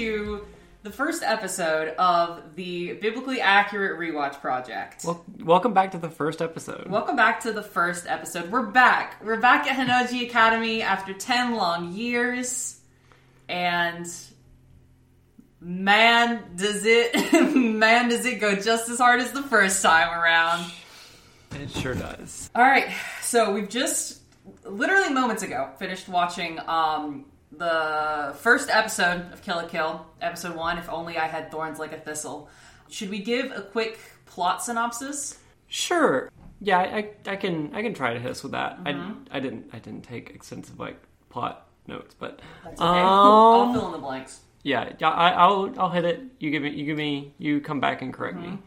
to the first episode of the Biblically Accurate Rewatch Project. Well, welcome back to the first episode. Welcome back to the first episode. We're back. We're back at Hanaji Academy after 10 long years. And man, does it man does it go just as hard as the first time around. It sure does. All right. So, we've just literally moments ago finished watching um the first episode of Kill la Kill, episode 1, If Only I Had Thorns Like a Thistle. Should we give a quick plot synopsis? Sure. Yeah, I, I can I can try to hit us with that. Mm-hmm. I, I didn't I didn't take extensive like plot notes, but That's okay. I'll um, fill in the blanks. yeah, yeah, I, I'll I'll hit it. You give me you give me you come back and correct Mm-hmm. me.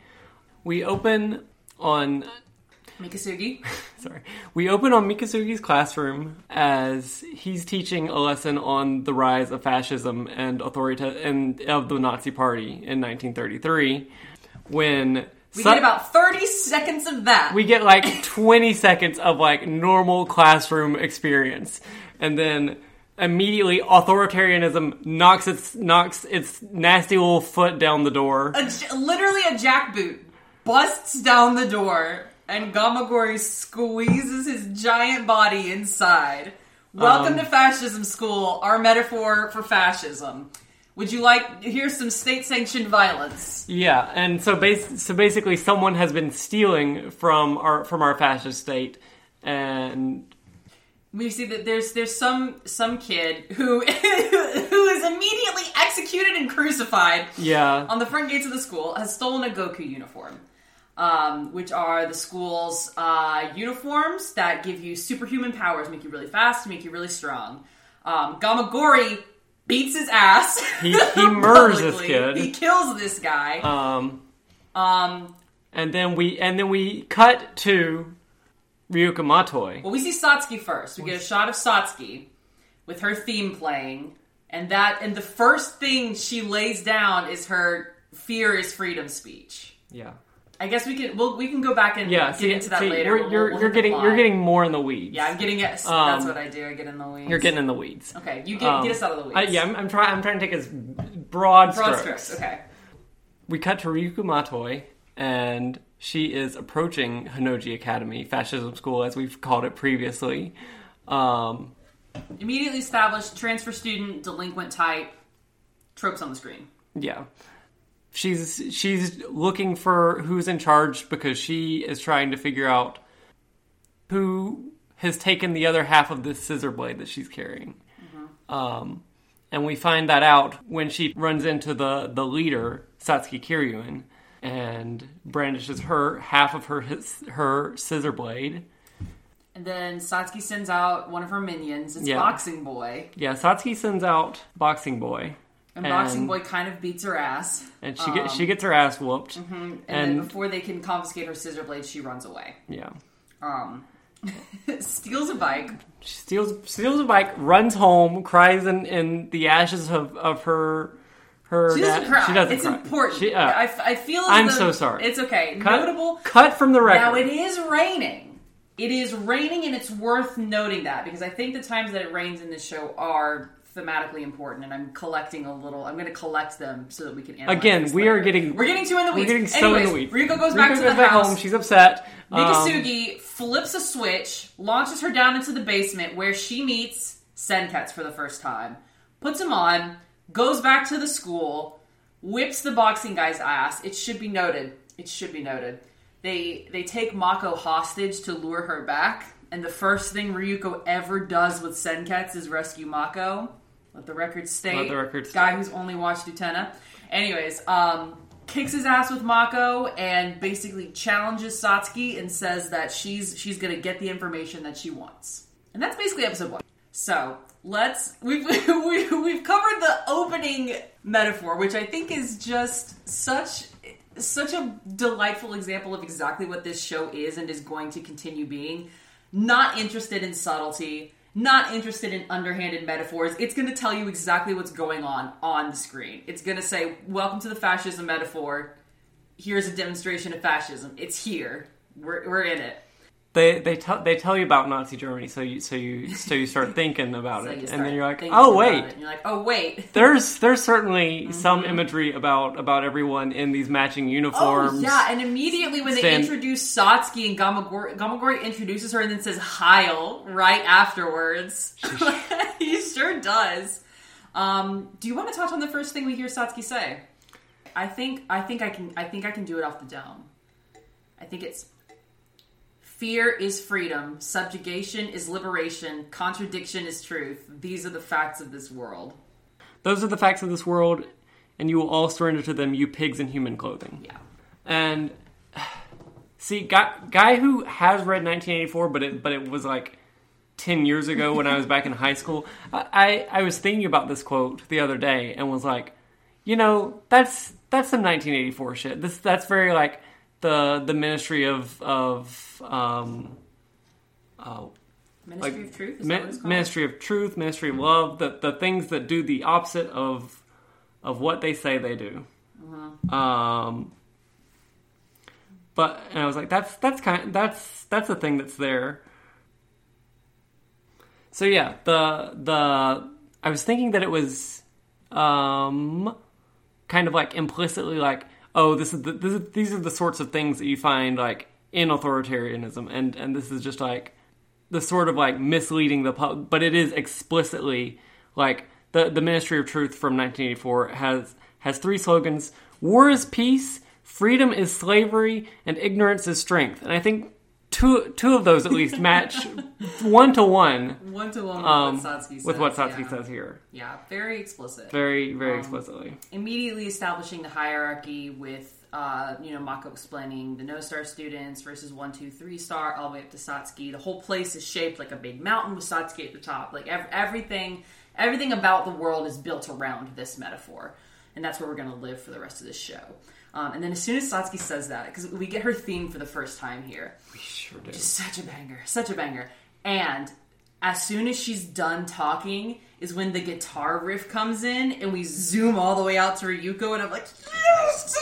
We open on Mikisugi. sorry. We open on Mikisugi's classroom as he's teaching a lesson on the rise of fascism and authority and of the Nazi Party in 1933. When We Sa- get about 30 seconds of that. we get like 20 seconds of like normal classroom experience, and then immediately authoritarianism knocks its knocks its nasty little foot down the door. a literally a jackboot busts down the door, and Gamagori squeezes his giant body inside. Welcome Um, to fascism school, our metaphor for fascism. Would you like here's some state-sanctioned violence? Yeah, and so bas- so basically, someone has been stealing from our from our fascist state, and We see that there's there's some some kid who who is immediately executed and crucified yeah, on the front gates of the school has stolen a Goku uniform, um, which are the school's uh, uniforms that give you superhuman powers, make you really fast, make you really strong. Um, Gamagori beats his ass. He- he murders this kid. He kills this guy. um, Um, and then we and then we cut to Ryuko Matoi. well, we see Satsuki first. We get a shot of Satsuki with her theme playing, and that and the first thing she lays down is her "Fear is freedom" speech. Yeah, I guess we can we'll, we can go back and yeah. get see, into that see, later. You're you're, we'll you're getting you're getting more in the weeds. Yeah, I'm getting it. That's Um, what I do. I get in the weeds. You're getting in the weeds. okay. You get Um, get us out of the weeds. I, yeah, I'm, I'm trying. I'm trying to take as broad, broad strokes. strokes. Okay. We cut to Ryuko Matoi, and she is approaching Hanoji Academy, fascism school, as we've called it previously. Um, Immediately established transfer student delinquent type tropes on the screen. yeah, she's she's looking for who's in charge because she is trying to figure out who has taken the other half of this scissor blade that she's carrying. Um, and we find that out when she runs into the the leader Satsuki Kiryuin and brandishes her half of her his, her scissor blade. And then Satsuki sends out one of her minions. It's Yeah. Boxing Boy, Yeah, Satsuki sends out Boxing Boy, and, Boxing Boy kind of beats her ass. and she get, she gets her ass whooped. And, then before they can confiscate her scissor blade, she runs away. Yeah, Um, steals a bike. she steals steals a bike, runs home, cries in, in the ashes of, of her her. She doesn't cry. She doesn't it's cry. important. She, uh, I, I feel. I'm though- so sorry. It's okay. cut, Notable. cut from the record. Now it is raining. It is raining, and it's worth noting that because I think the times that it rains in this show are thematically important, and I'm collecting a little. I'm going to collect them so that we can. analyze Again, we are getting We're getting too in the week. we're getting so in the weeds. Ryuko goes back Ryuko to goes the back house. home. She's upset. Um, Mikisugi flips a switch, launches her down into the basement where she meets Senketsu for the first time, puts him on, goes back to the school, whips the boxing guy's ass. It should be noted. It should be noted. They they take Mako hostage to lure her back, and the first thing Ryuko ever does with Senketsu is rescue Mako. Let the record state. Let the record Guy who's only watched Utena. Anyways, um, kicks his ass with Mako and basically challenges Satsuki and says that she's she's gonna get the information that she wants. And that's basically episode one. So let's we've we, we've covered the opening metaphor, which I think is just such such a delightful example of exactly what this show is and is going to continue being. Not interested in subtlety, not interested in underhanded metaphors. It's going to tell you exactly what's going on on the screen. It's going to say, "Welcome to the fascism metaphor. Here's a demonstration of fascism. It's here. We're, we're in it." They they tell they tell you about Nazi Germany, so you so you so you start thinking about So it, and then you're like, oh wait, you're like, oh wait. there's there's certainly Mm-hmm. some imagery about about everyone in these matching Oh uniforms. yeah, and immediately when they Stand- introduce Satsuki and Gamagori, Gamagori introduces her and then says Heil right afterwards. he sure does. Um, do you want to touch on the first thing we hear Satsuki say? I think I think I can I think I can do it off the dome. I think it's fear is freedom, subjugation is liberation, contradiction is truth. These are the facts of this world. Those are the facts of this world, and you will all surrender to them, you pigs in human clothing. Yeah. And see, guy, guy who has read 1984, but it but it was like 10 years ago when I was back in high school. I, I I was thinking about this quote the other day and was like, you know, that's that's some 1984 shit. This that's very like the the Ministry of of um oh Ministry like of Truth is Mi- what it's called? Ministry of Truth, Ministry of Love, the the things that do the opposite of of what they say they do. Mm-hmm. Um, but and I was like, that's that's kind that's that's a thing that's there. So yeah, the the I was thinking that it was um kind of like implicitly like oh this is the, this is, these are the sorts of things that you find like in authoritarianism and and this is just like the sort of like misleading the public but it is explicitly like the the Ministry of Truth from 1984 has has three slogans. War is peace freedom is slavery and ignorance is strength. And I think two two of those at least match one to one One to one with um, what Satsuki says. with what Satsuki yeah. says here Yeah, very explicit. very Um, very explicitly Immediately establishing the hierarchy with, uh, you know, Mako explaining the no star students versus one, two, three star, all the way up to Satsuki. The whole place is shaped like a big mountain with Satsuki at the top. Like ev- everything, everything about the world is built around this metaphor, and that's where we're going to live for the rest of this show. Um, and then as soon as Satsuki says that, because we get her theme for the first time here, we sure do such a banger, such a banger. And as soon as she's done talking, is when the guitar riff comes in, and we zoom all the way out to Ryuko, and I'm like, yes,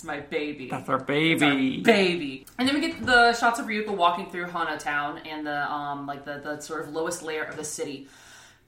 it's my baby. that's our It's our baby baby. And then we get the shots of Ryuko walking through Hana Town and the um like the, the sort of lowest layer of the city.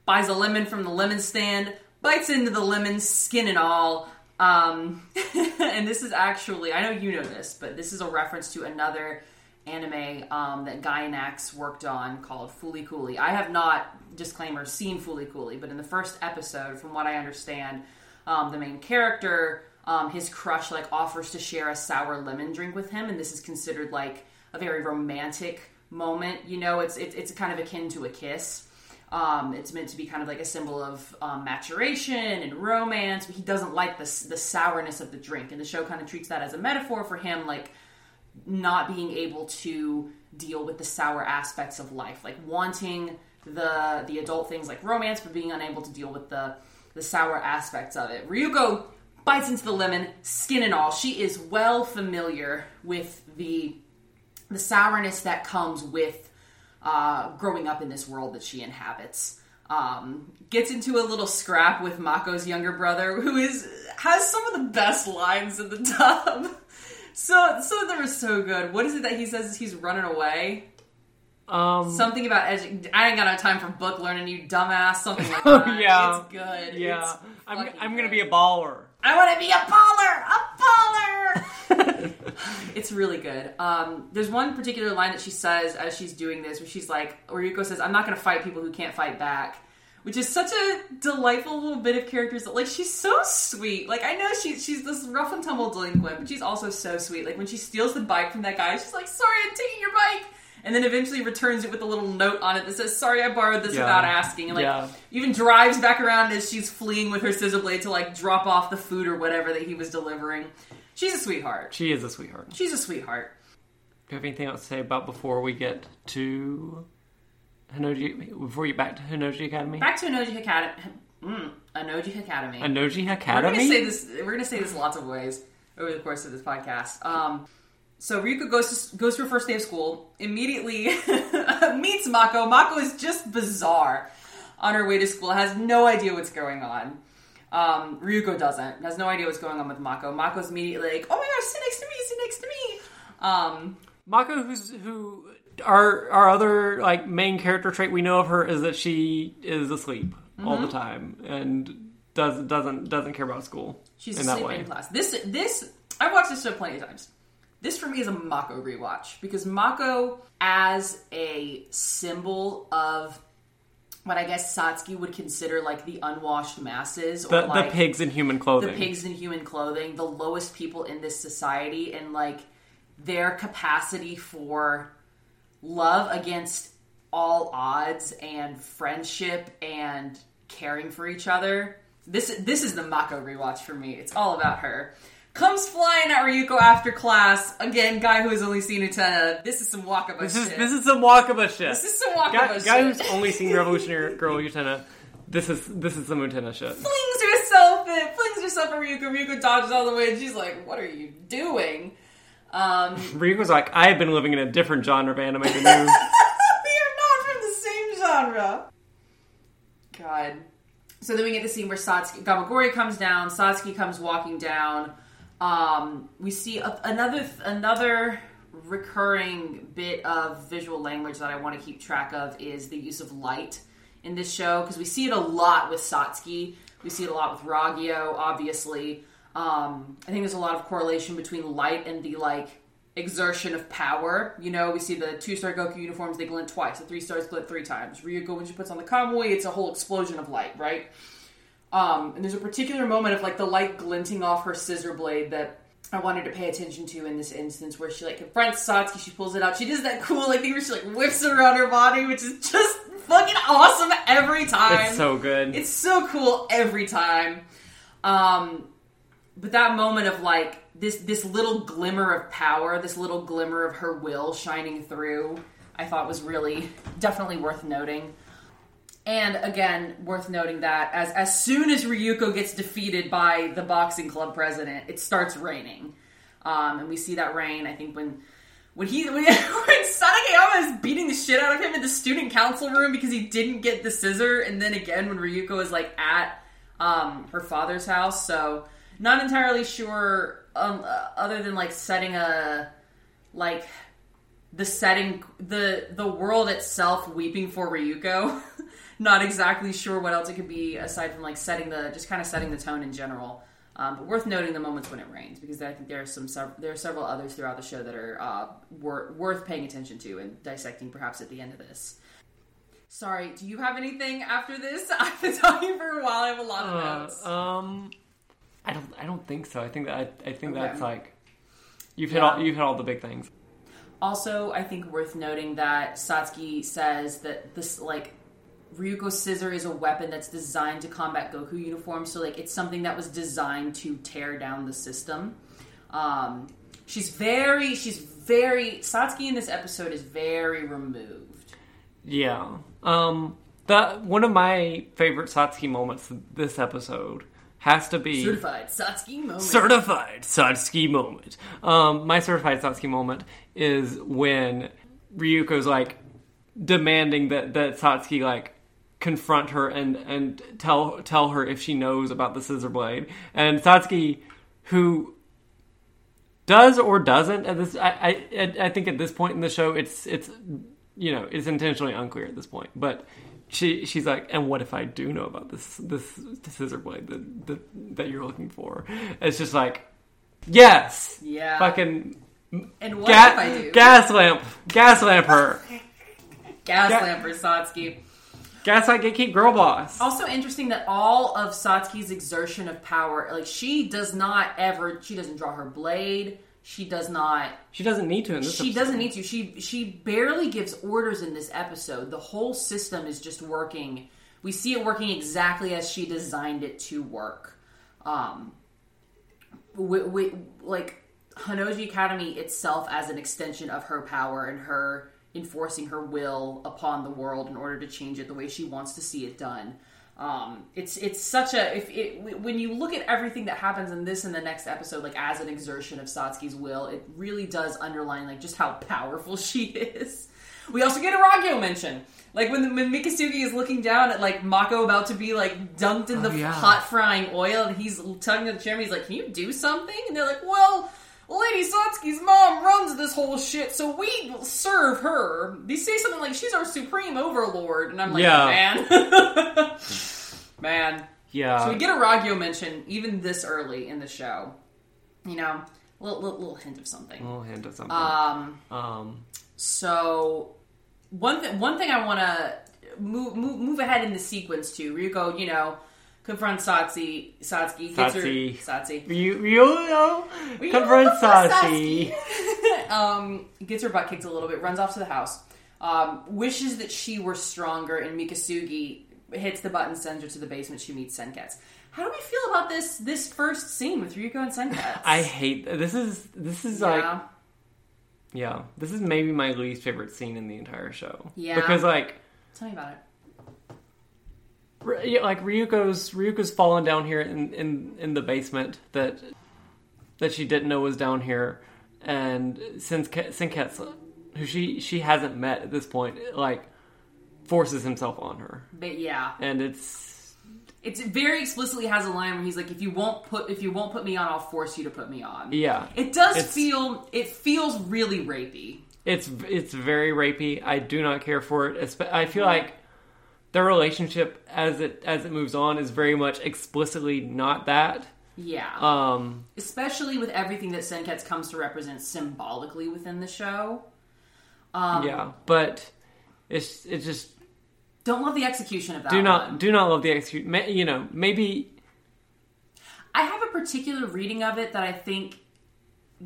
Buys a lemon from the lemon stand, bites into the lemon, skin and all. Um, and this is actually I know you know this, but this is a reference to another anime um, that Gainax worked on called Fooly Cooly. I have not disclaimer seen Fooly Cooly, but in the first episode, from what I understand, um, the main character, um, his crush like offers to share a sour lemon drink with him, and this is considered like a very romantic moment. You know, it's it's, it's kind of akin to a kiss. Um, it's meant to be kind of like a symbol of um, maturation and romance. He doesn't like the the sourness of the drink, and the show kind of treats that as a metaphor for him, like not being able to deal with the sour aspects of life, like wanting the the adult things like romance, but being unable to deal with the the sour aspects of it. Ryuko bites into the lemon, skin and all. She is well familiar with the the sourness that comes with uh, growing up in this world that she inhabits. Um, gets into a little scrap with Mako's younger brother, who is has some of the best lines in the dub. So, some of them are so good. What is it that he says? He's running away. um Something about edu- I ain't got no time for book learning, you dumbass. Something like Oh, that. yeah. it's good. yeah It's I'm, I'm gonna good. be a baller I want to be a baller, a baller. it's really good. Um, there's one particular line that she says as she's doing this, where she's like, Yuko says, "I'm not going to fight people who can't fight back," which is such a delightful little bit of characters. Like she's so sweet. Like I know she's she's this rough and tumble delinquent, but she's also so sweet. Like when she steals the bike from that guy, she's like, "Sorry, I'm taking your bike." And then eventually returns it with a little note on it that says, "Sorry, I borrowed this Yeah. without asking." And like, Yeah. even drives back around as she's fleeing with her scissor blade to like drop off the food or whatever that he was delivering. She's a sweetheart. she is a sweetheart She's a sweetheart. Do you have anything else to say about before we get to Hanoji? Before you back to Hanoji Academy? Back to Anoji Academy. Mm, Anoji Academy. Hanoji We're gonna say this. We're gonna say this lots of ways over the course of this podcast. Um, so Ryuko goes to, goes to her first day of school. Immediately meets Mako. Mako is just bizarre on her way to school. Has no idea what's going on. Um, Ryuko doesn't. Has no idea what's going on with Mako. Mako's immediately like, "Oh my gosh, sit next to me. Sit next to me." Um, Mako, who's who, our our other like main character trait we know of her is that she is asleep all Mm-hmm. the time and does doesn't doesn't care about school. She's in asleep in class. This this I've watched this show plenty of times. This for me is a Mako rewatch because Mako as a symbol of what I guess Satsuki would consider like the unwashed masses The or like the pigs in human clothing, the pigs in human clothing, the lowest people in this society, and like their capacity for love against all odds and friendship and caring for each other. This this is the Mako rewatch for me. It's all about her. Comes flying at Ryuko after class. Again, guy who has only seen Utena. This is some Wakaba This is shit. this is some Wakaba shit. This is some Wakaba guy, shit. guy who's only seen Revolutionary Girl Utena. This is this is some Utena shit. flings herself in, flings herself at Ryuko. Ryuko dodges all the way, and she's like, "What are you doing?" Um, Ryuko's like, I have been living in a different genre of anime than you. we are not from the same genre. God. So then we get the scene where Satsuki Gamagori comes down. Satsuki comes walking down. Um, we see a, another another recurring bit of visual language that I want to keep track of is the use of light in this show because we see it a lot with Satsuki. We see it a lot with Ragyo, obviously. Um, I think there's a lot of correlation between light and the like exertion of power. You know, we see the two star Goku uniforms, they glint twice. The three stars glint three times. Ryuko, when she puts on the Kamui, it's a whole explosion of light, right? Um, and there's a particular moment of like the light glinting off her scissor blade that I wanted to pay attention to in this instance where she like confronts Satsuki, she pulls it out. She does that cool like thing where she like whips it around her body, which is just fucking awesome every time. It's so good. It's so cool every time. Um, but that moment of like this this little glimmer of power, this little glimmer of her will shining through, I thought was really definitely worth noting. And again, worth noting that as as soon as Ryuko gets defeated by the boxing club president, it starts raining, um, and we see that rain. I think when when he when, when is beating the shit out of him in the student council room because he didn't get the scissor, and then again when Ryuko is like at um, her father's house. So not entirely sure, um, uh, other than like setting a like the setting the the world itself weeping for Ryuko. Not exactly sure what else it could be aside from like setting the just kind of setting the tone in general. Um, but worth noting the moments when it rains because I think there are some sev- there are several others throughout the show that are uh, wor- worth paying attention to and dissecting perhaps at the end of this. Sorry, do you have anything after this? I've been talking for a while. I have a lot of notes. Uh, um, I don't. I don't think so. I think that. I, I think Okay. that's like you've hit Yeah. all. You've hit all the big things. Also, I think worth noting that Satsuki says that this like Ryuko's scissor is a weapon that's designed to combat Goku uniforms. So like it's something that was designed to tear down the system. Um, she's very, she's very Satsuki in this episode is very removed. Yeah. Um. The one of my favorite Satsuki moments this episode has to be Certified Satsuki moment. certified Satsuki moment. Um, my certified Satsuki moment is when Ryuko's like demanding that that Satsuki like confront her and and tell tell her if she knows about the scissor blade. And Satsuki, who does or doesn't at this, I I I think at this point in the show, it's it's you know it's intentionally unclear at this point, but. She, she's like, and what if I do know about this this scissor blade that that, that you're looking for? It's just like, yes, Yeah. fucking and what ga- if I do? gas lamp, gas lamp her, Gas ga- lamp for Satsuki. Gaslight gatekeep girl boss. Also interesting that all of Satsuki's exertion of power, like she does not ever, she doesn't draw her blade. She does not. She doesn't need to in this. She episode. doesn't need to. She she barely gives orders in this episode. The whole system is just working. We see it working exactly as she designed it to work. Um, we, we, like Hanoji Academy itself as an extension of her power and her enforcing her will upon the world in order to change it the way she wants to see it done. Um, it's it's such a if it when you look at everything that happens in this and the next episode like as an exertion of Satsuki's will, it really does underline like just how powerful she is. We also get a Ragyo mention. Like when, the, when Mikisugi is looking down at like Mako about to be like dunked in Oh, the yeah. hot frying oil, and he's tugging at the chairman. He's like, "Can you do something?" And they're like, "Well, Lady Satsuki's mom runs this whole shit, so we serve her. They say something like she's our supreme overlord, and I'm like, Yeah. man, man. Yeah. So we get a Ragyo mention even this early in the show. You know, little little, little hint of something. a little hint of something. Um, um, so one th- one thing I want to move, move move ahead in the sequence to Ryuko, you know, confronts Satsuki. Satsuki gets Satsuki. her. Ryu, confront confronts um, gets her butt kicked a little bit, runs off to the house, um, wishes that she were stronger, and Mikisugi hits the button, sends her to the basement. She meets Senketsu. How do we feel about this this first scene with Ryuko and Senketsu? I hate this. Is this is like yeah. yeah? This is maybe my least favorite scene in the entire show. Yeah. because like Tell me about it. Yeah, like Ryuko's Ryuko's fallen down here in, in in the basement that that she didn't know was down here, and since Senketsu, who she she hasn't met at this point, like forces himself on her, But yeah, and it's it's very explicitly has a line where he's like, "If you won't put if you won't put me on, I'll force you to put me on." yeah, It does feel it feels really rapey. it's it's very rapey. I do not care for it. I feel like their relationship as it as it moves on is very much explicitly not that. Yeah. Um, Especially with everything that Senketsu comes to represent symbolically within the show. Um, yeah, but it's it just Don't love the execution of that. do not one. do not love the execute. You know, maybe I have a particular reading of it that I think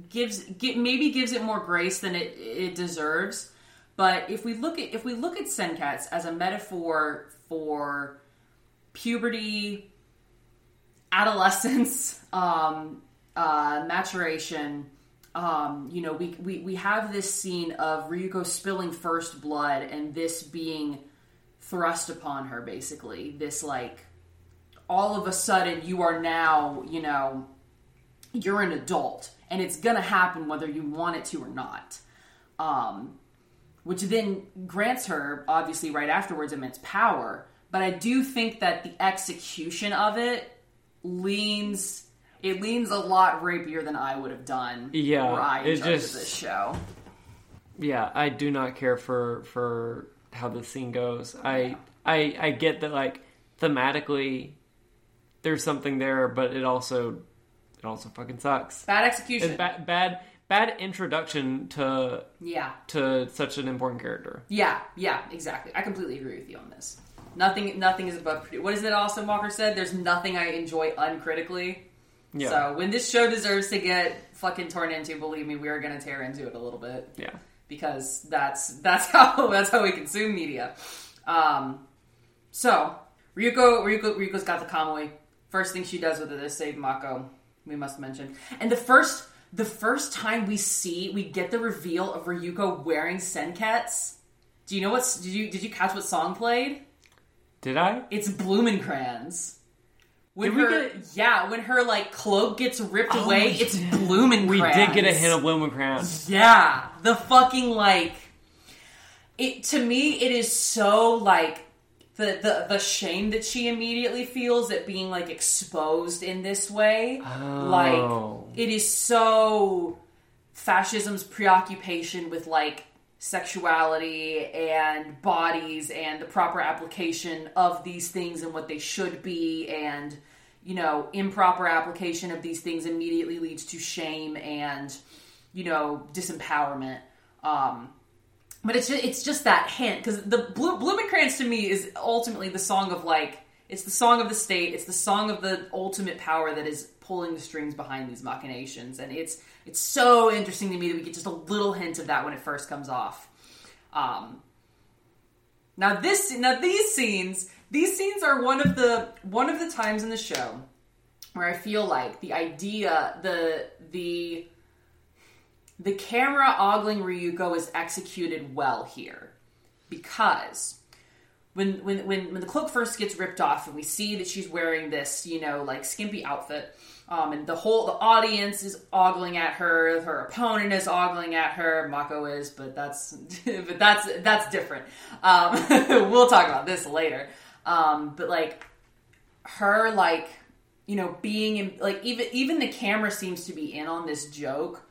gives get, maybe gives it more grace than it it deserves. But if we look at if we look at Senketsu as a metaphor for puberty, adolescence, um, uh, maturation, um, you know, we, we we have this scene of Ryuko spilling first blood and this being thrust upon her, basically. This like all of a sudden you are now, you know, you're an adult and it's gonna happen whether you want it to or not. Um, which then grants her, obviously, right afterwards, immense power. But I do think that the execution of it leans. It leans a lot rapier than I would have done. Yeah, were I in charge just- of this show. yeah, I do not care for for how the scene goes. I I I get that like thematically there's something there, but it also it also fucking sucks. Bad It's execution. bad bad introduction to Yeah, to such an important character. yeah, yeah. Exactly. I completely agree with you on this. Nothing, nothing is above. What is it? Austin Walker said, "There's nothing I enjoy uncritically." Yeah. So when this show deserves to get fucking torn into, believe me, we are going to tear into it a little bit. yeah. because that's that's how that's how we consume media. Um, so Ryuko Ryuko Ryuko's got the Kamui. First thing she does with it is save Mako. We must mention, and the first the first time we see we get the reveal of Ryuko wearing Senketsu. Do you know what's did you did you catch what song played? Did I? It's Blumenkranz. When Did we her get- yeah, when her like cloak gets ripped Oh, away, it's Blumenkranz. We did get a hint of Blumenkranz. Yeah, the fucking like it to me it is so like the the the shame that she immediately feels at being like exposed in this way. Oh. Like it is so fascism's preoccupation with like sexuality and bodies and the proper application of these things and what they should be and you know improper application of these things immediately leads to shame and you know disempowerment um but it's just, it's just that hint because the Blue, Blumenkranz to me is ultimately the song of like it's the song of the state it's the song of the ultimate power that is pulling the strings behind these machinations and it's it's so interesting to me that we get just a little hint of that when it first comes off. Um now this now these scenes these scenes are one of the one of the times in the show where I feel like the idea the the the camera ogling Ryuko is executed well here. Because when when when when the cloak first gets ripped off and we see that she's wearing this you know like skimpy outfit um, and the whole the audience is ogling at her her opponent is ogling at her Mako is but that's but that's that's different. Um, we'll talk about this later. Um, but like her like you know being in like even even the camera seems to be in on this joke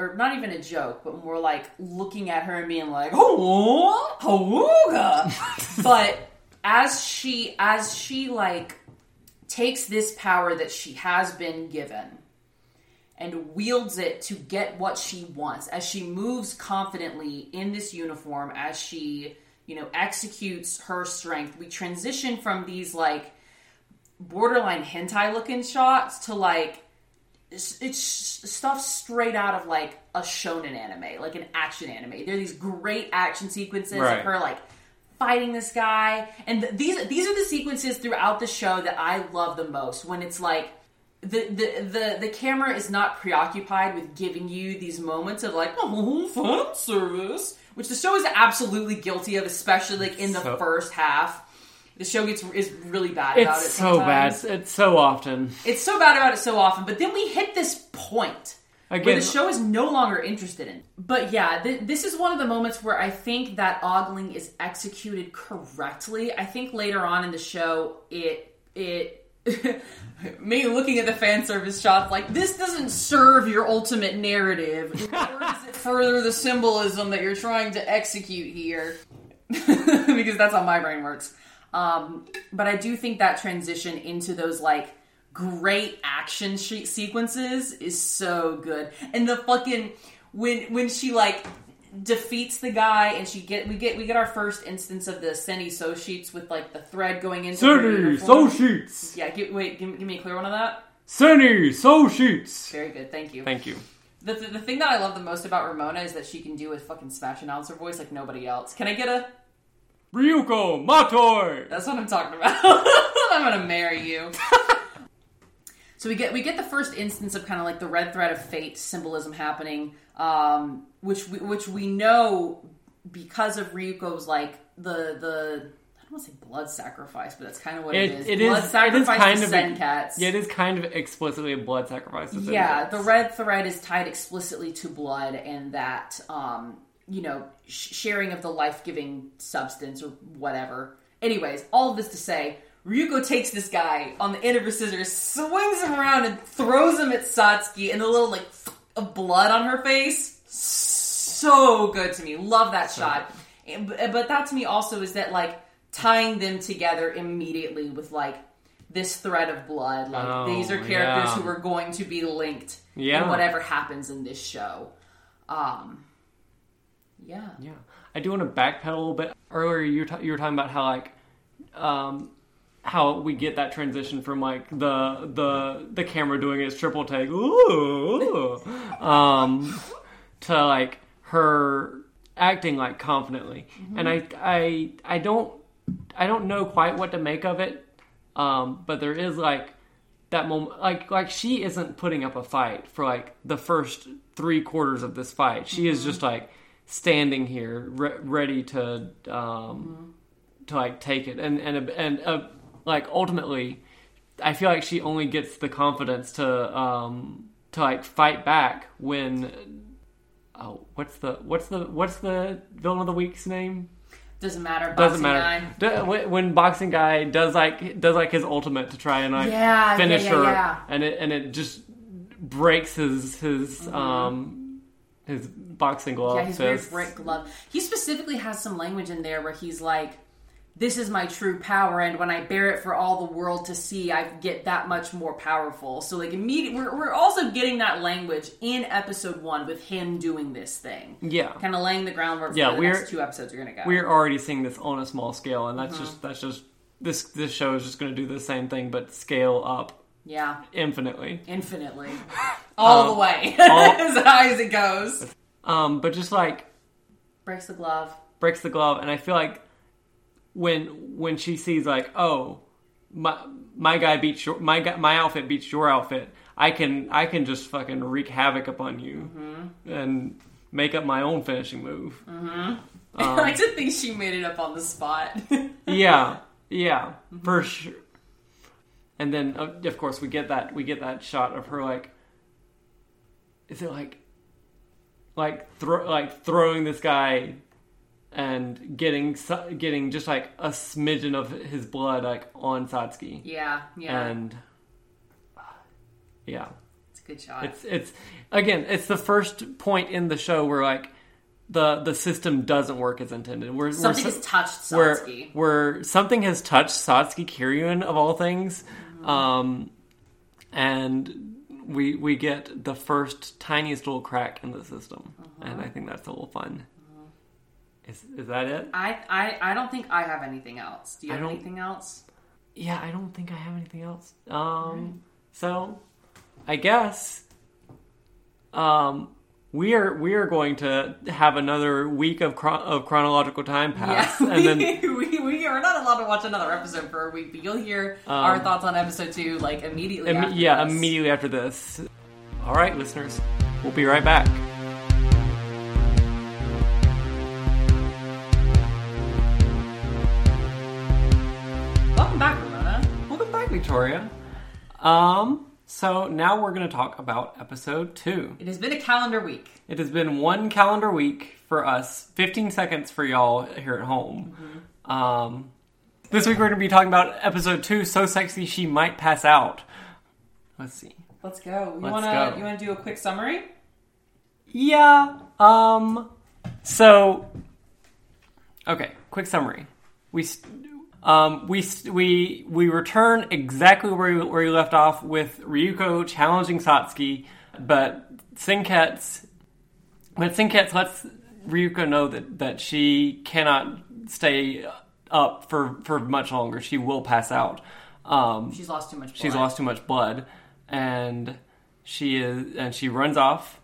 or not even a joke, but more like looking at her and being like, "Oh, hawooga." but as she as she like takes this power that she has been given and wields it to get what she wants as she moves confidently in this uniform as she you know executes her strength we transition from these like borderline hentai looking shots to like it's, stuff straight out of like a shonen anime like an action anime. There are these great action sequences Right. of her like fighting this guy. And th- these these are the sequences throughout the show that I love the most when it's like the, the the the camera is not preoccupied with giving you these moments of like oh fan service which the show is absolutely guilty of especially like in the So- first half the show gets is really bad about it It's so bad. It's so often. it's so bad about it so often but then we hit this point where the show is no longer interested in. But yeah, th- this is one of the moments where I think that ogling is executed correctly. I think later on in the show, it it me looking at the fan service shots like this doesn't serve your ultimate narrative. Nor does it further the symbolism that you're trying to execute here, because that's how my brain works. Um, but I do think that transition into those like great action she- sequences is so good, and the fucking when when she like defeats the guy and she get we get we get our first instance of the Sen-i Soshitsu with like the thread going into Sen-i Soshitsu. Yeah, give, wait, give, give me a clear one of that. Sen-i Soshitsu. Very good, thank you. Thank you. The, the, the thing that I love the most about Ramona is that she can do a fucking smash announcer voice like nobody else. Can I get a? Ryuko, Matoi. That's what I'm talking about. I'm gonna marry you. so we get we get the first instance of kind of like the red thread of fate symbolism happening, um, which we, which we know because of Ryuko's like the the I don't want to say blood sacrifice, but that's kind of what it, It, is. it blood is. It is sacrifice kind to of. Zencats. Yeah, it is kind of explicitly a blood sacrifice. to Yeah, the red thread is tied explicitly to blood, and that um, you know sh- sharing of the life giving substance or whatever. Anyways, all of this to say, Ryuko takes this guy on the end of her scissors, swings him around, and throws him at Satsuki, and the little like of blood on her face. So good to me. Love that shot. And- But but that to me also is that like tying them together immediately with like this thread of blood. Like Oh, these are characters yeah. who are going to be linked Yeah. in whatever happens in this show. Um, yeah. Yeah, I do want to backpedal a little bit. Earlier, you were, ta- you were talking about how like, um, how we get that transition from like the the the camera doing its triple take, ooh, um, to like her acting like confidently, and I I I don't I don't know quite what to make of it, um, but there is like that moment like like she isn't putting up a fight for like the first three quarters of this fight. She is just like standing here re- ready to um to like take it. And and and uh, like ultimately i feel like she only gets the confidence to um to like fight back when oh what's the what's the what's the villain of the week's name? Doesn't matter. doesn't matter. guy. D- when- boxing guy does like does like his ultimate to try and like Yeah, finish yeah, yeah, her and it and it just breaks his his um his boxing glove Mm-hmm. Yeah, his weird brick glove. He specifically has some language in there where he's like, "This is my true power, and when I bear it for all the world to see, I get that much more powerful." So, like, immediate, we're we're also getting that language in episode one with him doing this thing, yeah kind of laying the groundwork for Yeah, the we're- next two episodes are gonna go. we're already seeing this on a small scale and Mm-hmm. that's just that's just this this show is just going to do the same thing but scale up yeah, infinitely. Infinitely, all um, the way, as high as it goes. um but just like Breaks the glove. breaks the glove and i feel like when when she sees like oh my my guy beats your my guy, my outfit beats your outfit i can i can just fucking wreak havoc upon you mm-hmm. and make up my own finishing move. Mm-hmm. Um, I like to think she made it up on the spot. yeah. Yeah. For sure and then of course we get that we get that shot of her like is it like like throw like throwing this guy and getting getting just like a smidgen of his blood like on Satsuki yeah, yeah, and yeah it's a Good shot. It's it's again, it's the first point in the show where like the the system doesn't work as intended. Where Something where, has touched Satsuki. where something has touched Satsuki Kiryuin of all things, um, and we we get the first tiniest little crack in the system, and I think that's a little fun. Is is that it? I, I I don't think I have anything else. Do you have anything else? Yeah, I don't think I have anything else. Um, so I guess um, we are we are going to have another week of chron- of chronological time pass, Yeah, and then we, we are not allowed to watch another episode for a week, but you'll hear our thoughts on episode two like immediately. Imme- after yeah, this. immediately after this. All right, listeners, we'll be right back. Welcome back, Ramona. Welcome back, Victoria. Um, so now we're going to talk about episode two. It has been a calendar week. It has been one calendar week for us, 15 seconds for y'all here at home. Um, this week we're going to be talking about episode two, So Sexy She Might Pass Out. Let's see. Let's go. You wanna you wanna do a quick summary? Yeah, um, so, okay, quick summary. We, um, we, we, we return exactly where we, where we left off with Ryuko challenging Satsuki, but Senketsu But Senketsu lets Ryuko know that, that she cannot stay up for, for much longer. She will pass out. Um, She's lost too much. Blood. she's lost too much blood, and she is and she runs off.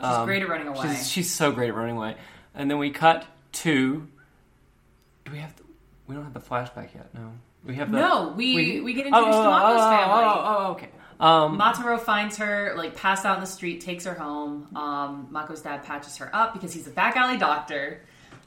She's great at running away. She's, she's so great at running away. And then we cut to. Do we have? We don't have the flashback yet. No, we have the. No, we- we get introduced to Mako's family. Oh, oh, oh, okay. Um, Mataro finds her like passed out in the street, takes her home. Um, Mako's dad patches her up because he's a back alley doctor.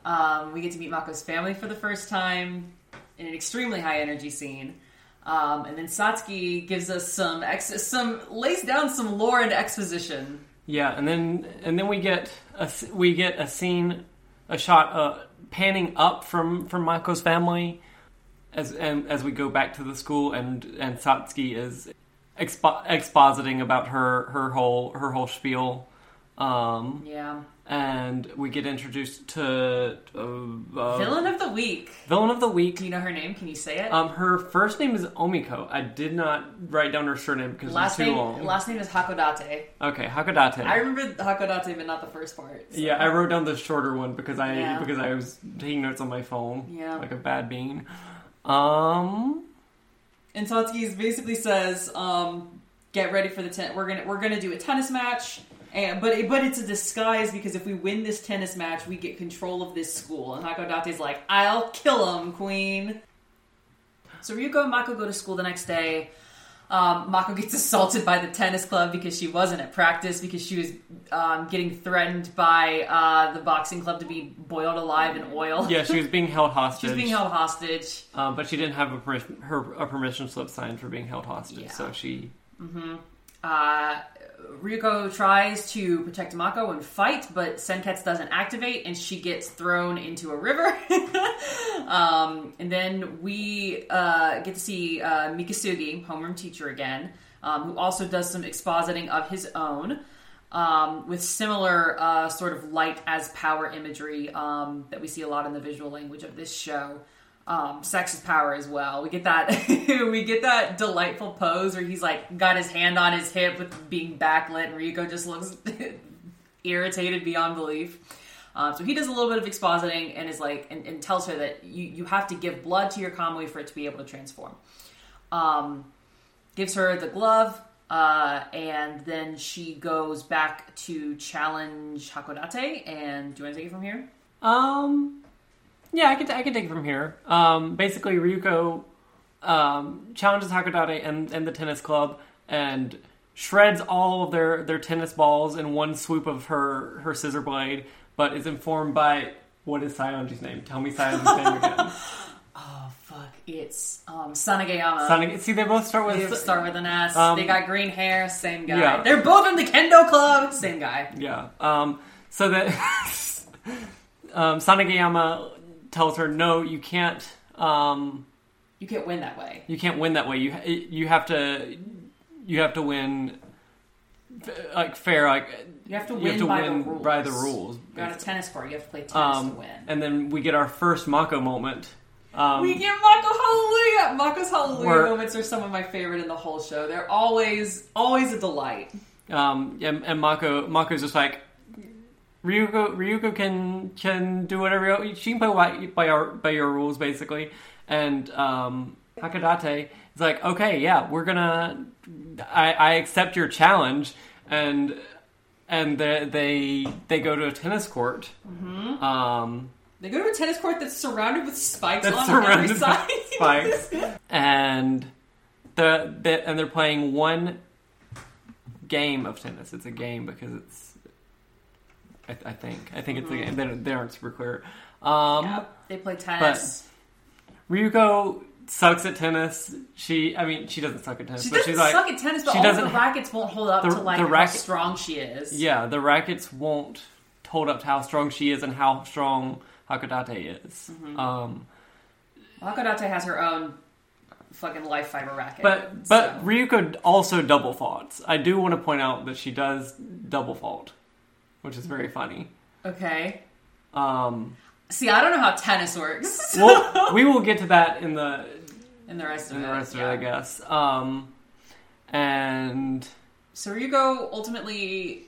Um, we get to meet Mako's family for the first time in an extremely high energy scene. Um, and then Satsuki gives us some ex- some lays down some lore and exposition. yeah, and then and then we get a, we get a scene, a shot uh, panning up from from Mako's family, as and as we go back to the school, and and Satsuki is expo- expositing about her her whole her whole spiel. Um, Yeah, and we get introduced to uh, uh, villain of the week. villain of the week. Do you know her name? Can you say it? Um, her first name is Omiko. I did not write down her surname because last it's too name long. last name is Hakodate. okay, Hakodate. I remember Hakodate, but not the first part. so- yeah, I wrote down the shorter one because I Yeah. because I was taking notes on my phone. Yeah. like a bad bean. Um, And Satsuki basically says, um, "Get ready for the ten. We're gonna we're gonna do a tennis match, and but it, but it's a disguise because if we win this tennis match, we get control of this school." And Hakodate's like, "I'll kill him, Queen." So Ryuko and Mako go to school the next day. Um, Mako gets assaulted by the tennis club because she wasn't at practice because she was um, getting threatened by uh, the boxing club to be boiled alive in oil. yeah, she was being held hostage. She's being held hostage. um, but she didn't have a permission, her a permission slip signed for being held hostage. Yeah. So she Uh, Ryuko tries to protect Mako and fight, but Senketsu doesn't activate, and she gets thrown into a river. um, and then we uh, get to see uh, Mikisugi, homeroom teacher again, um, who also does some expositing of his own. Um, with similar uh, sort of light as power imagery um, that we see a lot in the visual language of this show. Um, sex is power as well. We get that we get that delightful pose where he's like got his hand on his hip with being backlit, and Ryuko just looks irritated beyond belief. Um, so he does a little bit of expositing and is like and, and tells her that you, you have to give blood to your kamui for it to be able to transform. Um, gives her the glove, uh, and then she goes back to challenge Hakodate. And do you want to take it from here? Um, yeah, I can I can take it from here. Um, basically, Ryuko um, challenges Hakodate and, and the tennis club and shreds all of their, their tennis balls in one swoop of her her scissor blade, but is informed by what is Saionji's name? Tell me Saionji's name again. Oh fuck! It's um, Sanageyama. See, they both start They with start with an S. Um, they got green hair. Same guy. yeah. They're both in the kendo club. Same guy. Yeah. Um, so that um, Sanageyama tells her, "No, you can't. Um, You can't win that way. you can't win that way. You you have to you have to win like fair. Like You have to win, have to by, win the rules. by the rules. You're on a tennis court. You have to play tennis Um, to win. and then we get our first Mako moment. Um, we get Mako Hallelujah. Mako's Hallelujah We're- moments are some of my favorite in the whole show. They're always always a delight. Um, and, and Mako Mako's just like Ryuko. Ryuko can can do whatever she can play by by, our, by your rules basically. And um, Hakodate is like, okay, yeah, we're gonna. I, I accept your challenge, and and they they, they go to a tennis court. Mm-hmm. Um, They go to a tennis court that's surrounded with spikes that's on every surrounded side. spikes, and the, the and they're playing one game of tennis. It's a game because it's. I, I think I think it's a game. They, they aren't super clear. Um, Yeah, they play tennis. Ryuko sucks at tennis. She, I mean, she doesn't suck at tennis, she but doesn't she's like, suck at tennis, but she all the rackets won't hold up the- to like the how racket- strong she is. yeah, the rackets won't hold up to how strong she is and how strong Hakodate is. Mm-hmm. Um, Hakodate has her own fucking life fiber racket. But but so- Ryuko also double faults. I do want to point out that she does double fault, which is very funny. okay. Um, See, I don't know how tennis works. well, we will get to that in the and the rest of in it. the rest of it, I guess. Um, and So Ryuko ultimately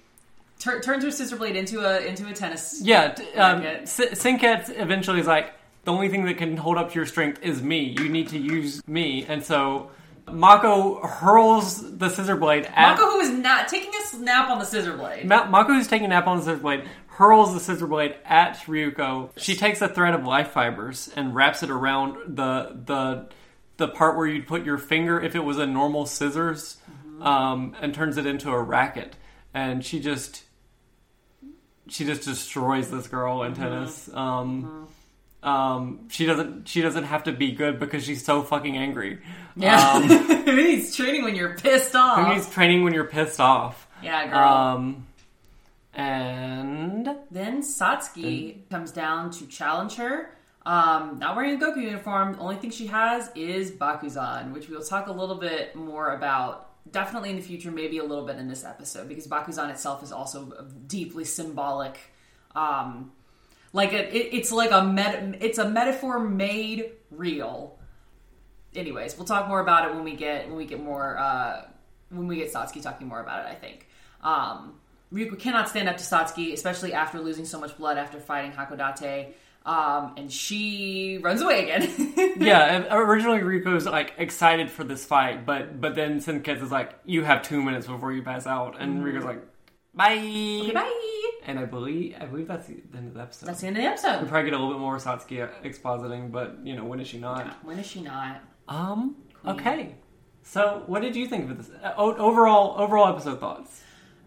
tur- turns her scissor blade into a into a tennis. yeah, t- um, Racket. S- Senketsu eventually is like the only thing that can hold up to your strength is me. You need to use me, and so. Mako hurls the scissor blade at Mako, who is not taking a nap on the scissor blade. Ma- Mako, who's taking a nap on the scissor blade, hurls the scissor blade at Ryuko. She takes a thread of life fibers and wraps it around the the the part where you'd put your finger if it was a normal scissors, um, and turns it into a racket. And she just she just destroys this girl in tennis. Um, um, she doesn't she doesn't have to be good because she's so fucking angry. yeah, Um, it means training when you're pissed off. who needs training when you're pissed off? yeah, girl. Um, and Then Satsuki comes down to challenge her. Um, not wearing a Goku uniform. The only thing she has is Bakuzan, which we'll talk a little bit more about. Definitely in the future, maybe a little bit in this episode, because Bakuzan itself is also a deeply symbolic. Um, like a, it, it's like a met, it's a metaphor made real. Anyways, we'll talk more about it when we get when we get more uh, when we get Satsuki talking more about it. I think. Um, Ryuko cannot stand up to Satsuki, especially after losing so much blood after fighting Hakodate. Um, and she runs away again. yeah, and originally Ryuko's like excited for this fight, but but then Senketsu is like, "You have two minutes before you pass out," and Ryuko's like, "Bye." Okay, bye. And I believe I believe that's the end of the episode. That's the end of the episode. we probably get a little bit more Satsuki expositing, but you know, when is she not? When is she not? Um. Okay. So, what did you think of this? Uh, o- overall, overall episode thoughts.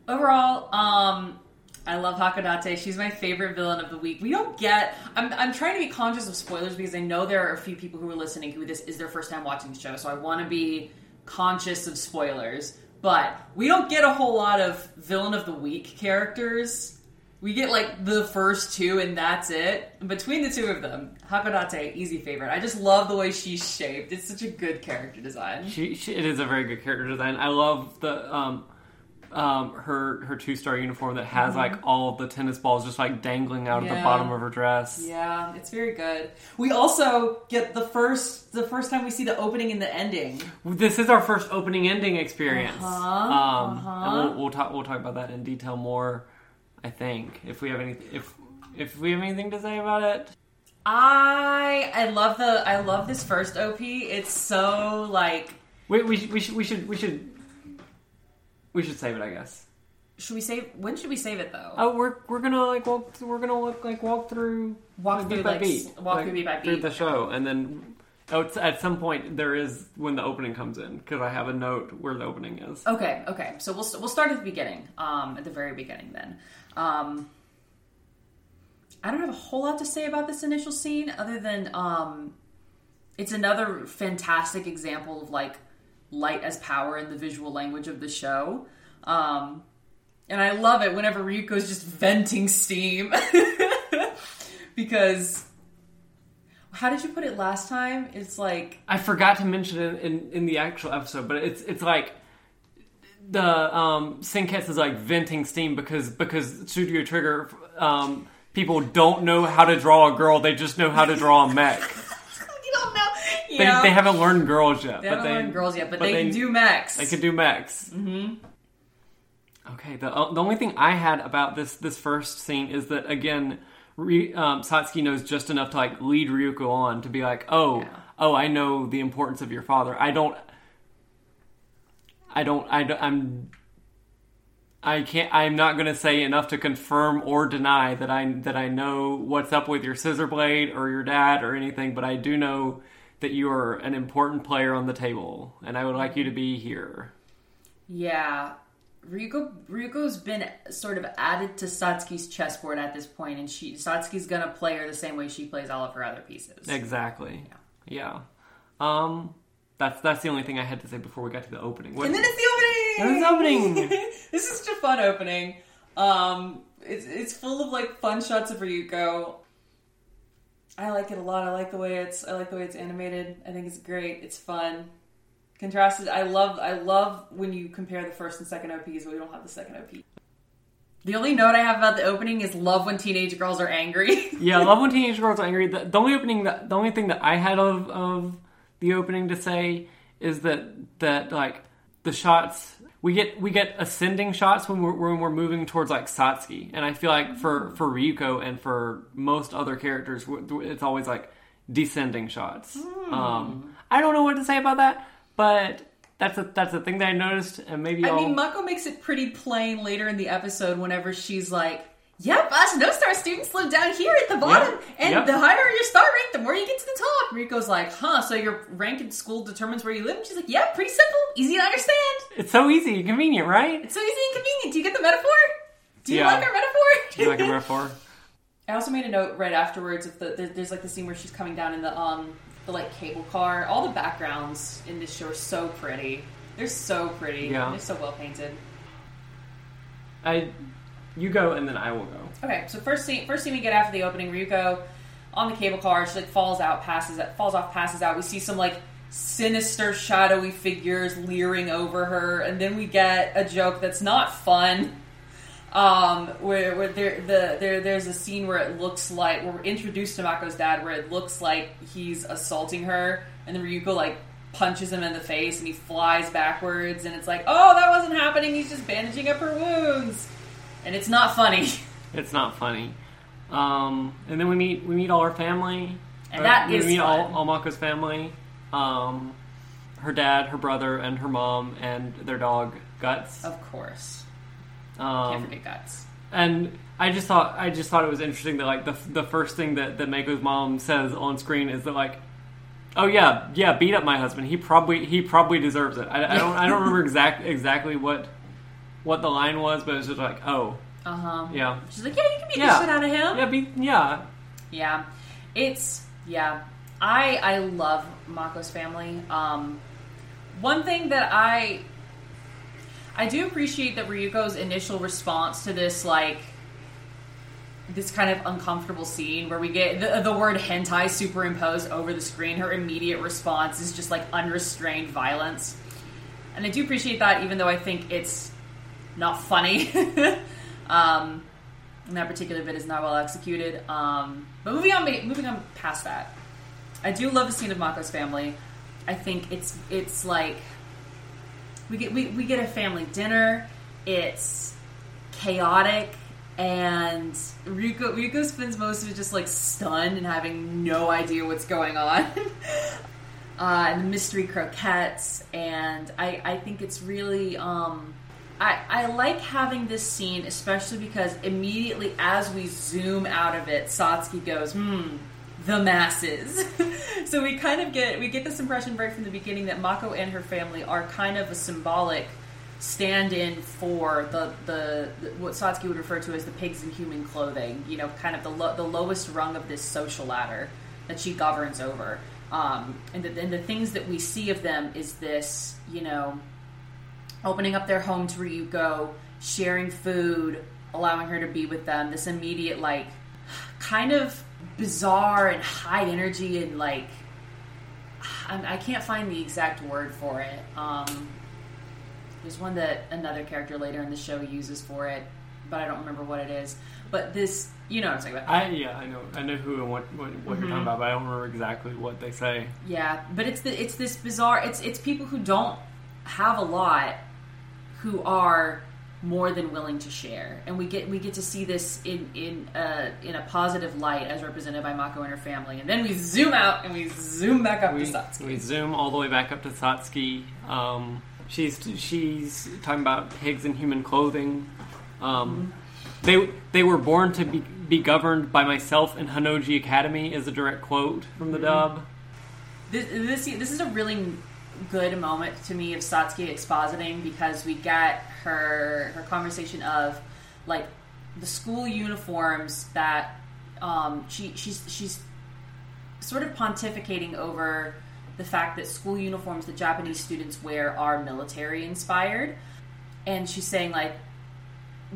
Overall, um, I love Hakodate. She's my favorite villain of the week. We don't get. I'm, I'm trying to be conscious of spoilers because I know there are a few people who are listening who this is their first time watching the show, so I want to be conscious of spoilers. But we don't get a whole lot of villain of the week characters. We get like the first two, and that's it. Between the two of them, Hakodate, easy favorite. I just love the way she's shaped. It's such a good character design. She, she it is a very good character design. I love the um um her her two star uniform that has like all the tennis balls just like dangling out of the bottom of her dress. Yeah, it's very good. We also get the first the first time we see the opening and the ending. This is our first opening ending experience. Uh-huh, um, uh-huh. and we'll, we'll talk we'll talk about that in detail more. I think if we have any if if we have anything to say about it. I I love the I love this first OP. It's so like We, we, should- we should we should we should we should save it. I guess. should we save when should we save it though? Oh, we're we're gonna like walk. We're gonna look like walk through Walk like, through, beat by like, beat, walk through beat by through the show, and then oh, it's, at some point there is when the opening comes in because I have a note where the opening is. Okay, okay. So we'll we'll start at the beginning. Um, at the very beginning then. Um, I don't have a whole lot to say about this initial scene other than um, it's another fantastic example of like light as power in the visual language of the show. Um, and I love it whenever Ryuko's just venting steam because how did you put it last time? It's like I forgot to mention it in, in the actual episode, but it's it's like the um, Senketsu is like venting steam because because Studio Trigger um, people don't know how to draw a girl; they just know how to draw a mech. you don't know. They, Yeah. they haven't learned girls yet. They but haven't they, learned girls yet, but, but they, can do mechs. They can do mechs. Mm-hmm. Okay. The the only thing I had about this this first scene is that again, Ry- um, Satsuki knows just enough to like lead Ryuko on to be like, oh, Yeah. oh, I know the importance of your father. I don't. I don't. I don't, I'm. I can't. I'm not going to say enough to confirm or deny that I that I know what's up with your scissor blade or your dad or anything. But I do know that you are an important player on the table, and I would like you to be here. Yeah. Ryuko Ryuko's been sort of added to Satsuki's chessboard at this point, and she Satsuki's gonna play her the same way she plays all of her other pieces. Exactly. Yeah. Yeah. Um. That's that's the only thing I had to say before we got to the opening. What- And then it's the opening. Then it's opening. this is such a fun opening. Um, it's it's full of like fun shots of Ryuko. I like it a lot. I like the way it's I like the way it's animated. I think it's great. It's fun. Contrasted. I love I love when you compare the first and second OPs, but we don't have the second OP. The only note I have about the opening is love when teenage girls are angry. yeah, love when teenage girls are angry. The, the only opening that the only thing that I had of of the opening to say is that that like the shots we get we get ascending shots when we're when we're moving towards like Satsuki, and I feel like for for Ryuko and for most other characters, it's always like descending shots. Um, I don't know what to say about that, but that's a that's a thing that I noticed, and maybe I I'll, mean, Mako makes it pretty plain later in the episode whenever she's like, Yep, us no star students live down here at the bottom, Yep, and yep. the higher your star rank, the more you get to the top. Ryuko's like, Huh, so your rank in school determines where you live? And she's like, Yeah, pretty simple, easy to understand. it's so easy, and convenient, right? It's so easy and convenient. Do you get the metaphor? Do you Yeah. like our metaphor? Do you like our metaphor? I also made a note right afterwards of the there's like the scene where she's coming down in the um the like cable car. All the backgrounds in this show are so pretty. They're so pretty. Yeah. They're so well painted. I, you go, and then I will go. Okay, so first scene, first scene we get after the opening, Ryuko on the cable car, she like falls out, passes, falls off, passes out. We see some like sinister, shadowy figures leering over her, and then we get a joke that's not fun. Um, where, where there, the, there, there's a scene where it looks like we're introduced to Mako's dad, where it looks like he's assaulting her, and then Ryuko like punches him in the face, and he flies backwards, and it's like, oh, that wasn't happening. He's just bandaging up her wounds, and it's not funny. It's not funny. Um, and then we meet we meet all her family. And Uh, that we is meet all, fun. all Mako's family. Um, her dad, her brother, and her mom, and their dog Guts. Of course. Can't Um, forget guts. and I just thought I just thought it was interesting that like the the first thing that that Mako's mom says on screen is that like. Oh yeah, yeah. Beat up my husband. He probably he probably deserves it. I, I don't I don't remember exact exactly what what the line was, but it was just like oh Uh huh. yeah She's like, yeah, you can beat Yeah. the shit out of him. yeah be, yeah Yeah. It's yeah. I I love Mako's family. Um one thing that I I do appreciate that Ryuko's initial response to this like this kind of uncomfortable scene where we get the, the word hentai superimposed over the screen her immediate response is just like unrestrained violence and i do appreciate that even though i think it's not funny. Um, that particular bit is not well executed. Um, but moving on moving on past that i do love the scene of mako's family. I think it's it's like we get we, we get a family dinner. It's chaotic. And Ryuko Ryuko spends most of it just like stunned and having no idea what's going on. uh, and the mystery croquettes. And I, I think it's really um I, I like having this scene especially because immediately as we zoom out of it, Satsuki goes, hmm, the masses. so we kind of get we get this impression right from the beginning that Mako and her family are kind of a symbolic stand-in for the, the, the what Satsuki would refer to as the pigs in human clothing. You know, kind of the lo- the lowest rung of this social ladder that she governs over. Um, and, the, and the things that we see of them is this, you know, opening up their home to where you go, sharing food, allowing her to be with them. This immediate, like, kind of bizarre and high energy and like, I, I can't find the exact word for it. Um, there's one that another character later in the show uses for it, but I don't remember what it is. But this, you know what I'm talking about. I yeah, I know, I know who and what what, what you're talking about, but I don't remember exactly what they say. Yeah, but it's the it's this bizarre. It's it's people who don't have a lot who are more than willing to share, and we get we get to see this in in uh, in a positive light as represented by Mako and her family, and then we zoom out and we zoom back up We, to Satsuki. we zoom all the way back up to Satsuki. Um, she's she's talking about pigs in human clothing. Um, They they were born to be, be governed by myself and Honnouji Academy is a direct quote from the dub. This, this this is a really good moment to me of Satsuki expositing because we get her her conversation of like the school uniforms that um, she she's she's sort of pontificating over the fact that school uniforms that Japanese students wear are military inspired, and she's saying like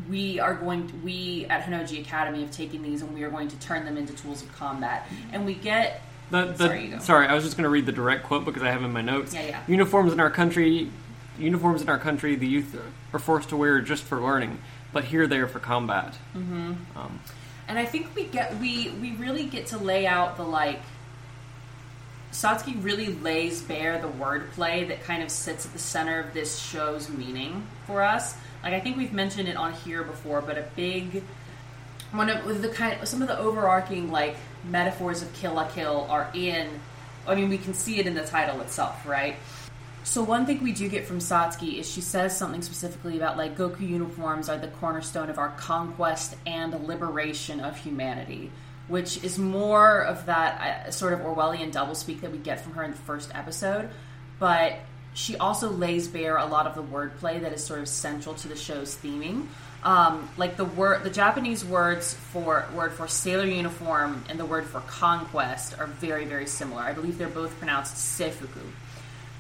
we are going to, we at Honnouji Academy have taken these and we are going to turn them into tools of combat, and we get The, the, Sorry, sorry, I was just going to read the direct quote because I have in my notes. Yeah, yeah. Uniforms in our country, uniforms in our country, the youth are forced to wear just for learning, but here they are for combat. Mm-hmm. Um, And I think we get we we really get to lay out the like Satsuki really lays bare the wordplay that kind of sits at the center of this show's meaning for us. Like I think we've mentioned it on here before, but a big one of the kind some of the overarching like metaphors of Kill la Kill are in I mean we can see it in the title itself, right? So one thing we do get from Satsuki is she says something specifically about like Goku uniforms are the cornerstone of our conquest and liberation of humanity, which is more of that uh, sort of Orwellian doublespeak that we get from her in the first episode. But she also lays bare a lot of the wordplay that is sort of central to the show's theming. Um, like the word, the Japanese words for word for sailor uniform and the word for conquest are very, very similar. I believe they're both pronounced seifuku.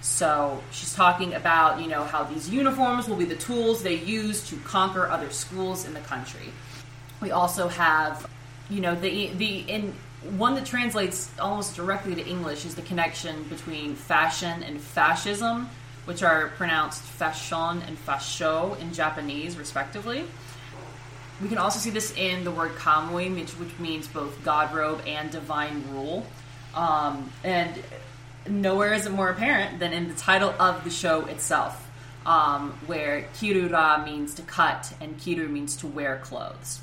So she's talking about, you know, how these uniforms will be the tools they use to conquer other schools in the country. We also have, you know, the the in one that translates almost directly to English is the connection between fashion and fascism, which are pronounced fashion and fasho in Japanese, respectively. We can also see this in the word kamui, which, which means both god robe and divine rule. Um, and nowhere is it more apparent than in the title of the show itself, um, where kirura means to cut and kiru means to wear clothes.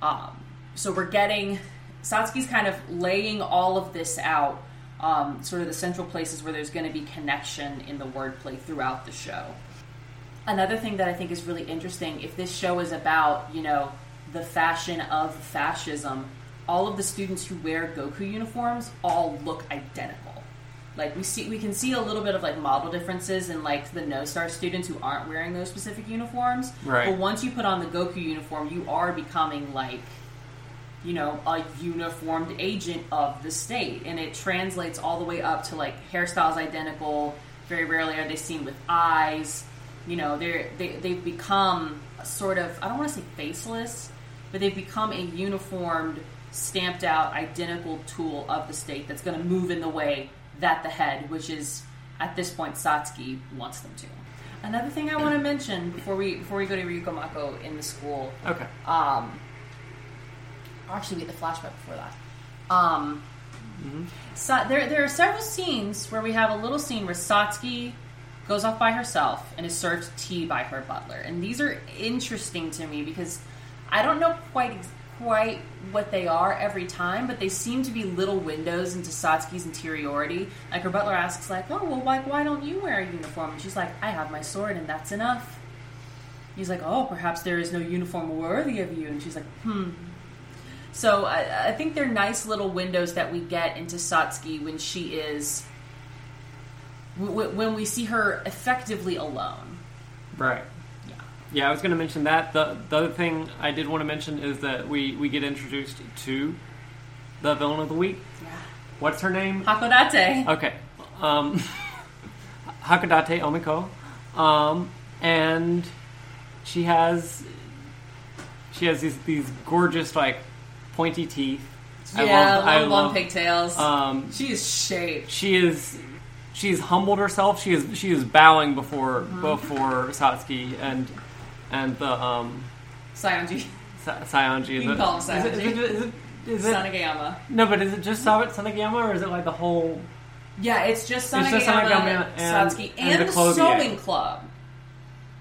Um, so we're getting Satsuki's kind of laying all of this out, um, sort of the central places where there's going to be connection in the wordplay throughout the show. Another thing that I think is really interesting, if this show is about, you know, the fashion of fascism, all of the students who wear Goku uniforms all look identical. Like we see, we can see a little bit of like model differences in like the No Star students who aren't wearing those specific uniforms. Right. But once you put on the Goku uniform, you are becoming like, you know, a uniformed agent of the state, and it translates all the way up to like hairstyles identical. Very rarely are they seen with eyes. You know, they're they they've become a sort of I don't want to say faceless, but they've become a uniformed, stamped out, identical tool of the state that's going to move in the way that the head, which is at this point Satsuki, wants them to. Another thing I want to mention before we before we go to Ryuko Mako in the school, okay. um, Actually get the flashback before that. Um, so there, there are several scenes where we have a little scene where Satsuki goes off by herself and is served tea by her butler, and these are interesting to me because I don't know quite ex- quite what they are every time, but they seem to be little windows into Satsuki's interiority. Like her butler asks, like, "Oh, well, like, why don't you wear a uniform?" And she's like, "I have my sword, and that's enough." He's like, "Oh, perhaps there is no uniform worthy of you," and she's like, "Hmm." So I, I think they're nice little windows that we get into Satsuki when she is w- when we see her effectively alone. Right. Yeah. Yeah, I was going to mention that. The, the other thing I did want to mention is that we, we get introduced to the villain of the week. Yeah. What's her name? Hakodate. Okay. Um, Hakodate Omiko. Um, and she has she has these these gorgeous like pointy teeth. yeah, long, long love- pigtails. Um, she is shaped. she is she's humbled herself. She is she is bowing before Mm-hmm. before Satsuki and and the um Saionji Sa- Saionji. You the, call him is it- Is it, is it, is it, Sanageyama. no, but is it just Sa- Sanageyama or is it like the whole? Yeah, it's just It's just Sanageyama and- Satsuki, and and, the the, sewing club.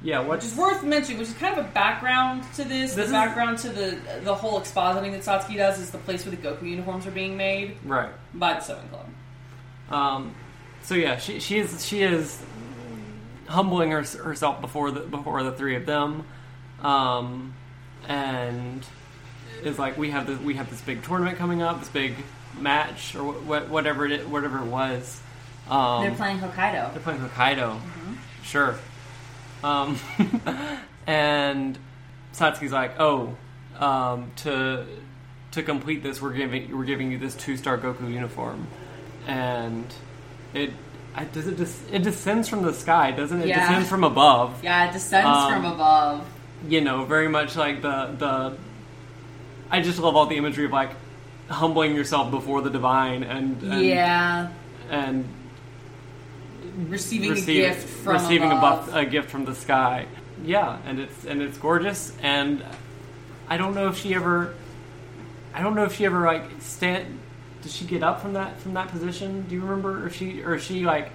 Yeah, Which is worth mentioning, which is kind of a background to this. This the is- background to the the whole expositing that Satsuki does is the place where the Goku uniforms are being made right? by the sewing club. Um, so yeah, she she is she is humbling her, herself before the before the three of them, um, and is like we have this we have this big tournament coming up, this big match or wh- whatever it whatever it was. Um, They're playing Hokkaido. They're playing Hokkaido. Sure. Um, and Satsuki's like, oh, um, to to complete this, we're giving we're giving you this two star Goku uniform, and it. I, does it des- it descends from the sky, doesn't it? It Yeah. descends from above. Yeah, it descends Um, from above. You know, very much like the the. I just love all the imagery of like humbling yourself before the divine and, and yeah, and receiving receive- a gift from receiving above. a, buff, a gift from the sky. Yeah, and it's and it's gorgeous. And I don't know if she ever, I don't know if she ever like stand. Did she get up from that from that position? Do you remember? Or she or is she like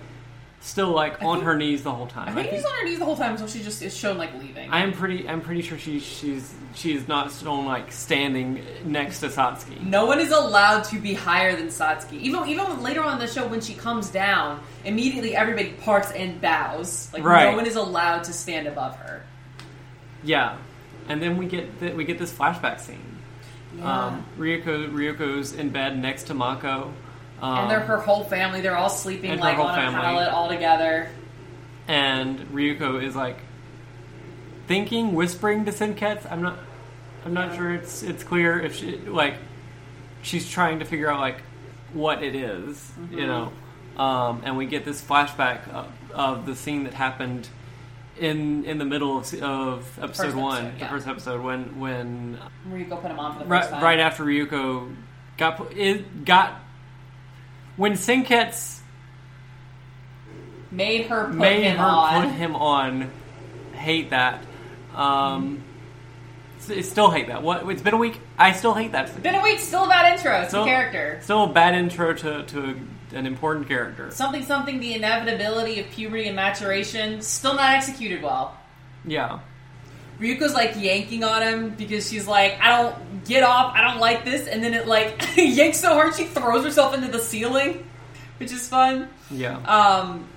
still like on think- her knees the whole time? I think he's on her knees the whole time, so she just is shown like leaving. I am pretty. I'm pretty sure she she's she's not still like standing next to Satsuki. No one is allowed to be higher than Satsuki. Even even later on in the show, when she comes down, immediately everybody parts and bows. Like Right. no one is allowed to stand above her. Yeah, and then we get th- we get this flashback scene. Um, Ryuko Ryuko's in bed next to Mako. Um, and they're her whole family. They're all sleeping like on family. a pallet all together. and Ryuko is like thinking, whispering to Senketsu. I'm not. I'm not sure it's it's clear if she like she's trying to figure out like what it is, Mm-hmm. you know. Um, and we get this flashback of, of the scene that happened in in the middle of, of episode one, the first episode when when Ryuko put him on for the first right, time. right after Ryuko got it got when Senketsu Made her put made him her on. put him on. Hate that. Um, s- still hate that. What? It's been a week. I still hate that. Been a week, still a bad intro. It's Still- a character. Still a bad intro to, to an important character. Something, something, the inevitability of puberty and maturation, still not executed well. Yeah. Ryuko's like yanking on him because she's like, I don't get off, I don't like this, and then it like yanks so hard she throws herself into the ceiling, which is fun. Yeah. Um,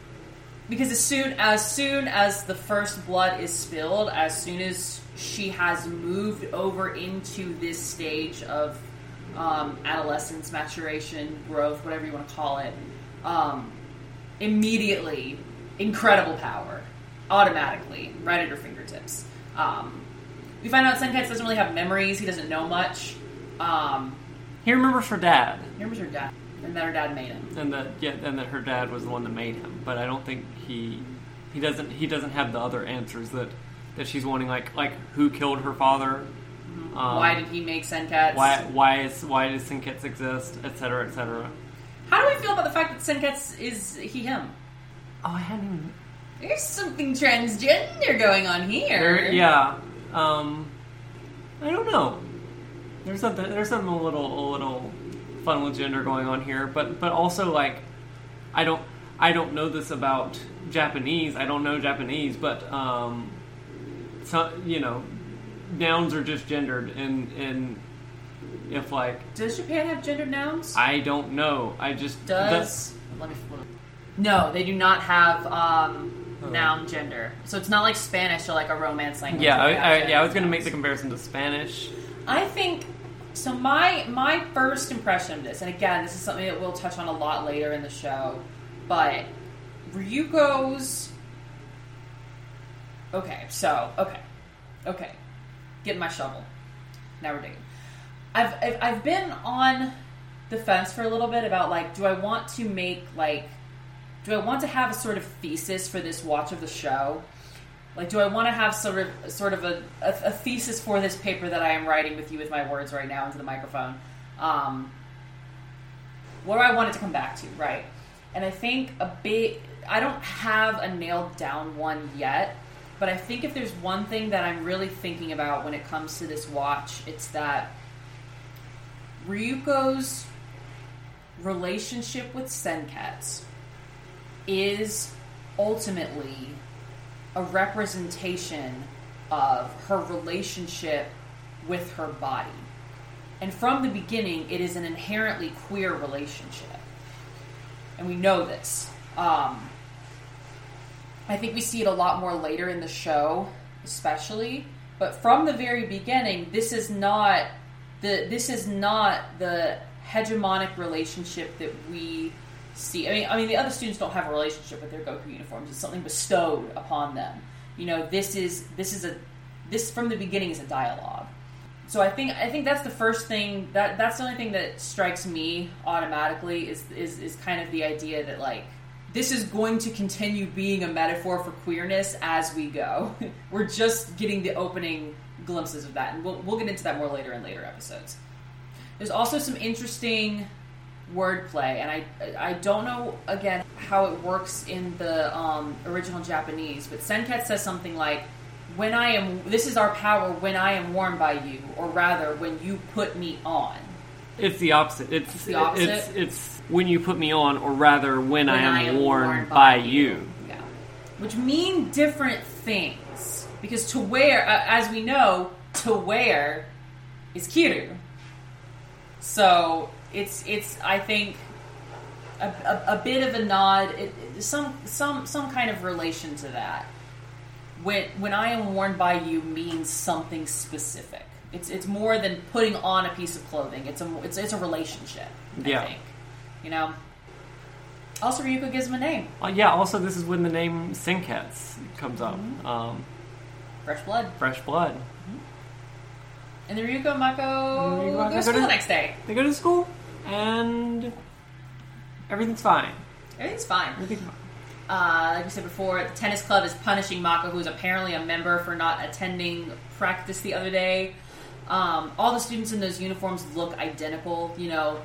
because as soon as soon as the first blood is spilled, as soon as she has moved over into this stage of um, adolescence, maturation, growth, whatever you want to call it, um, immediately incredible power, automatically, right at her fingertips. Um, we find out Senketsu doesn't really have memories; he doesn't know much. Um, he remembers her dad, he remembers her dad, and that her dad made him. and that yeah, and that her dad was the one that made him. But I don't think he he doesn't he doesn't have the other answers that that she's wanting. Like like who killed her father? Um, Why did he make Senketsu? why why is why does Senketsu exist, et cetera, et cetera. How do we feel about the fact that Senketsu is he him? Oh, I hadn't. Even, There's something transgender going on here. there, yeah. Um, I don't know. There's something. There's something a little a little fun with gender going on here, but but also like, I don't I don't know this about Japanese. I don't know Japanese, but um, so you know, nouns are just gendered, and and if like Does Japan have gendered nouns? I don't know, I just Does let me. No, they do not have um. Noun gender. So it's not like Spanish or like a Romance language. Yeah, I, I, yeah, I was going to make the comparison to Spanish. I think so. My my first impression of this, and again, this is something that we'll touch on a lot later in the show, but Ryuko's. Okay, so okay, okay, get my shovel. Now we're digging. I've, I've I've been on the fence for a little bit about like, do I want to make like, do I want to have a sort of thesis for this watch of the show? Like, do I want to have sort of sort of a, a, a thesis for this paper that I am writing with you with my words right now into the microphone? Um, what do I want it to come back to, right? And I think a big, I don't have a nailed down one yet, but I think if there's one thing that I'm really thinking about when it comes to this watch, it's that Ryuko's relationship with Senketsu is ultimately a representation of her relationship with her body. And from the beginning, it is an inherently queer relationship. And we know this. Um, I think we see it a lot more later in the show, especially. But from the very beginning, this is not the this is not the hegemonic relationship that we see. I mean, I mean, the other students don't have a relationship with their Goku uniforms. It's something bestowed upon them. You know, this is this is a this from the beginning is a dialogue. So I think I think that's the first thing that that's the only thing that strikes me automatically is is is kind of the idea that like this is going to continue being a metaphor for queerness as we go. We're just getting the opening glimpses of that, and we'll we'll get into that more later in later episodes. There's also some interesting wordplay, and I I don't know again how it works in the um, original Japanese, but Senket says something like, "When I am, this is our power when I am worn by you, or rather, when you put me on." It's the opposite. It's, It's the opposite? It's, it's when you put me on, or rather, when, I, When am worn, by, you. Yeah. Which mean different things. Because to wear, uh, as we know, to wear is kiru. So it's it's I think a, a, a bit of a nod, it, some some some kind of relation to that. When when I am worn by you means something specific. It's it's more than putting on a piece of clothing. It's a it's, it's a relationship. I Yeah. think. You know. Also, Ryuko gives him a name. Uh, yeah. Also, this is when the name Senketsu comes up. Mm-hmm. Um, Fresh blood. fresh blood. And the Ryuko Mako Ryuko Mako to school the next day. They go to school, and everything's fine. Everything's fine. Everything's fine. Uh, like we said before, the tennis club is punishing Mako, who's apparently a member, for not attending practice the other day. Um, all the students in those uniforms look identical, you know,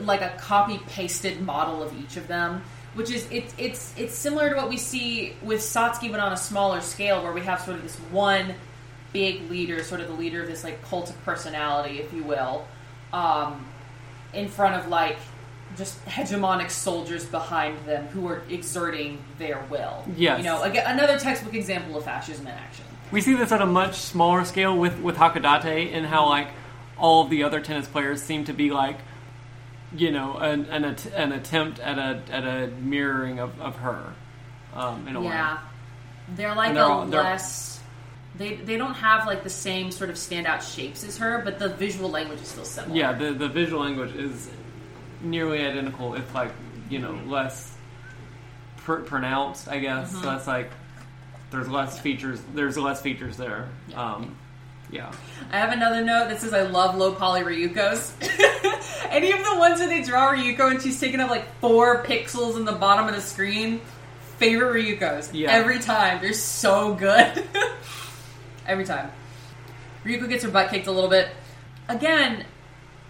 like a copy pasted model of each of them. Which is it's it's it's similar to what we see with Satsuki, but on a smaller scale, where we have sort of this one big leader, sort of the leader of this like cult of personality, if you will, um, in front of like just hegemonic soldiers behind them who are exerting their will. Yes. You know, again, another textbook example of fascism in action. We see this at a much smaller scale with with Hakodate and how like all of the other tennis players seem to be like, you know, an an, att- an attempt at a at a mirroring of, of her, um, in a way. Yeah. They're like they're a all- they're- less. They, they don't have like the same sort of standout shapes as her, but the visual language is still similar. Yeah, the the visual language is nearly identical. If like you know less pr- pronounced, I guess. Mm-hmm. So that's like there's less features. There's less features there. Yeah. Um, yeah. I have another note that says I love low poly Ryukos. Any of the ones where they draw Ryuko and she's taking up like four pixels in the bottom of the screen, favorite Ryukos. Yeah. Every time. They're so good. Every time. Ryuko gets her butt kicked a little bit. Again,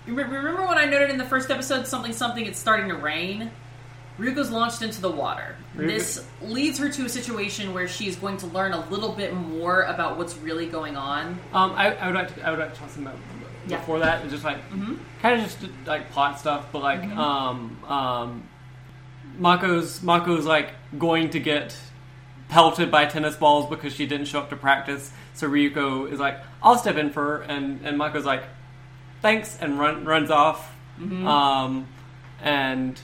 remember when I noted in the first episode something something it's starting to rain? Ryuko's launched into the water. Ryuko- This leads her to a situation where she's going to learn a little bit more about what's really going on. Um, I, I would like to, I would like to talk some about Yeah. before that. It's just like kind of just like plot stuff, but like um um, Mako's Mako's like going to get pelted by tennis balls because she didn't show up to practice. So Ryuko is like, "I'll step in for," her. and and Mako's like, "Thanks," and run runs off. Um, and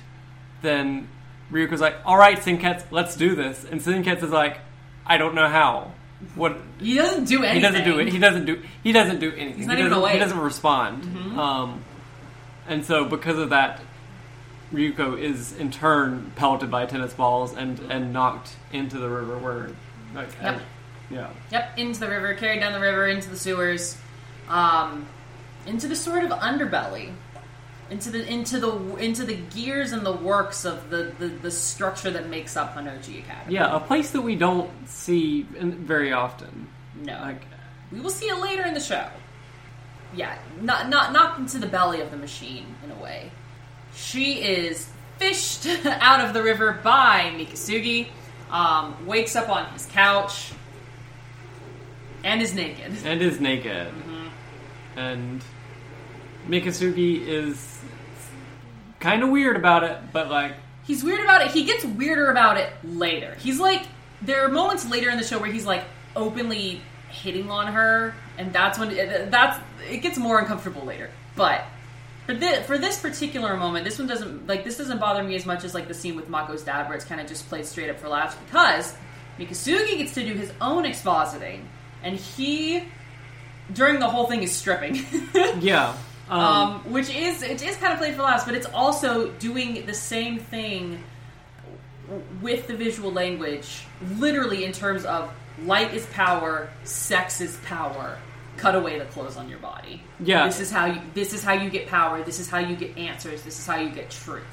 then Ryuko's like, "All right, Senketsu, let's do this." And Senketsu is like, "I don't know how." What He doesn't do anything. he doesn't do it. He doesn't do. He doesn't do anything. He's not he even doesn't, awake. He doesn't respond. Um, and so because of that, Ryuko is in turn pelted by tennis balls and and knocked into the river where, like, Yep. Yeah, Yep, into the river, carried down the river, into the sewers, um, into the sort of underbelly, into the into the into the gears and the works of the the, the structure that makes up Honnouji Academy. yeah, a place that we don't see very often. No, Like, we will see it later in the show. Yeah, not not not into the belly of the machine in a way. She is fished out of the river by Mikisugi. Um, wakes up on his couch and is naked. and is naked. Mm-hmm. And Mikisugi is kind of weird about it, but like, He's weird about it. He gets weirder about it later. He's like, there are moments later in the show where he's like openly hitting on her, and that's when uh, that's it gets more uncomfortable later. But for this for this particular moment, this one doesn't like this doesn't bother me as much as like the scene with Mako's dad, where it's kind of just played straight up for laughs because Mikisugi gets to do his own expositing, and he during the whole thing is stripping. yeah. Um, um, which is it is kind of played for laughs, but it's also doing the same thing with the visual language, literally in terms of light is power, sex is power. Cut away the clothes on your body. Yeah. this is how you. This is how you get power. This is how you get answers. This is how you get truth.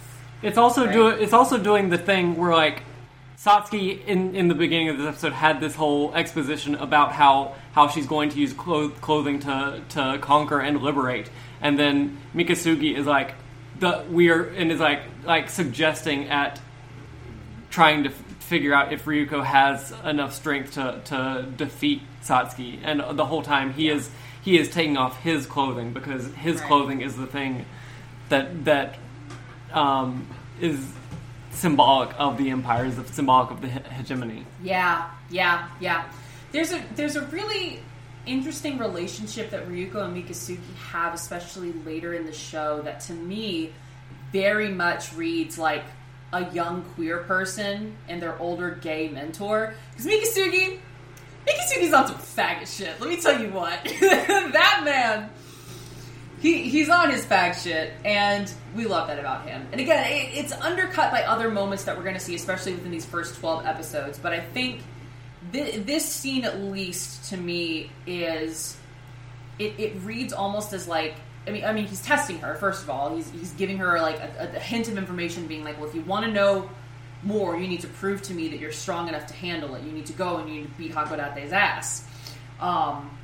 It's also Right. do it's also doing the thing where like Satsuki in in the beginning of this episode had this whole exposition about how how she's going to use clo- clothing to to conquer and liberate, and then Mikisugi is like the we are and is like like suggesting at trying to f- figure out if Ryuko has enough strength to to defeat Satsuki, and the whole time he is he is taking off his clothing because his Right. clothing is the thing that that um, is symbolic of the empire, is symbolic of the he- hegemony. Yeah, yeah, yeah. There's a there's a really interesting relationship that Ryuko and Mikisugi have, especially later in the show, that to me very much reads like a young queer person and their older gay mentor. Because Mikisugi, Mikisugi's on some faggot shit. Let me tell you what, that man. He, he's on his fag shit, and we love that about him. And again, it, it's undercut by other moments that we're going to see, especially within these first 12 episodes. But I think thi- this scene, at least to me, is it, it reads almost as like I mean I mean he's testing her first of all he's he's giving her like a, a hint of information being like well if you want to know more you need to prove to me that you're strong enough to handle it you need to go and you need to beat Hakodate's ass um,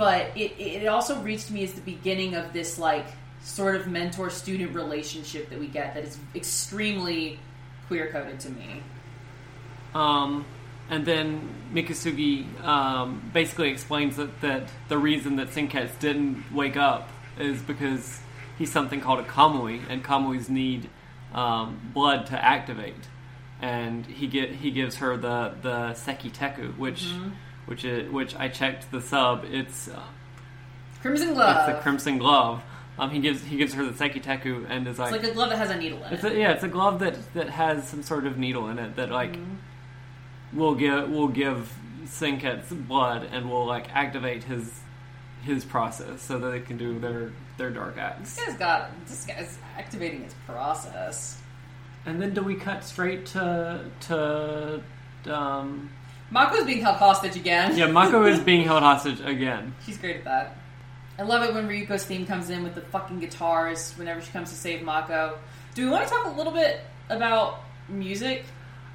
but it, it also reached me as the beginning of this like sort of mentor student relationship that we get that is extremely queer coded to me Um, and then Mikisugi um, basically explains that, that the reason that Senketsu didn't wake up is because he's something called a Kamui, and Kamuis need um, blood to activate. And he get he gives her the the Sekiteku, which which is, which I checked the sub. It's uh, Crimson Glove it's the Crimson Glove. Um, he gives he gives her the Seki Tekko and is like it's like a glove that has a needle in It's it a, yeah, it's a glove that that has some sort of needle in it that like will give will give Senketsu's blood and will like activate his his process so that they can do their their dark acts. This guy's got this guy's activating his process. And then do we cut straight to to um Mako's being held hostage again. yeah, Mako is being held hostage again. She's great at that. I love it when Ryuko's theme comes in with the fucking guitars whenever she comes to save Mako. Do we want to talk a little bit about music?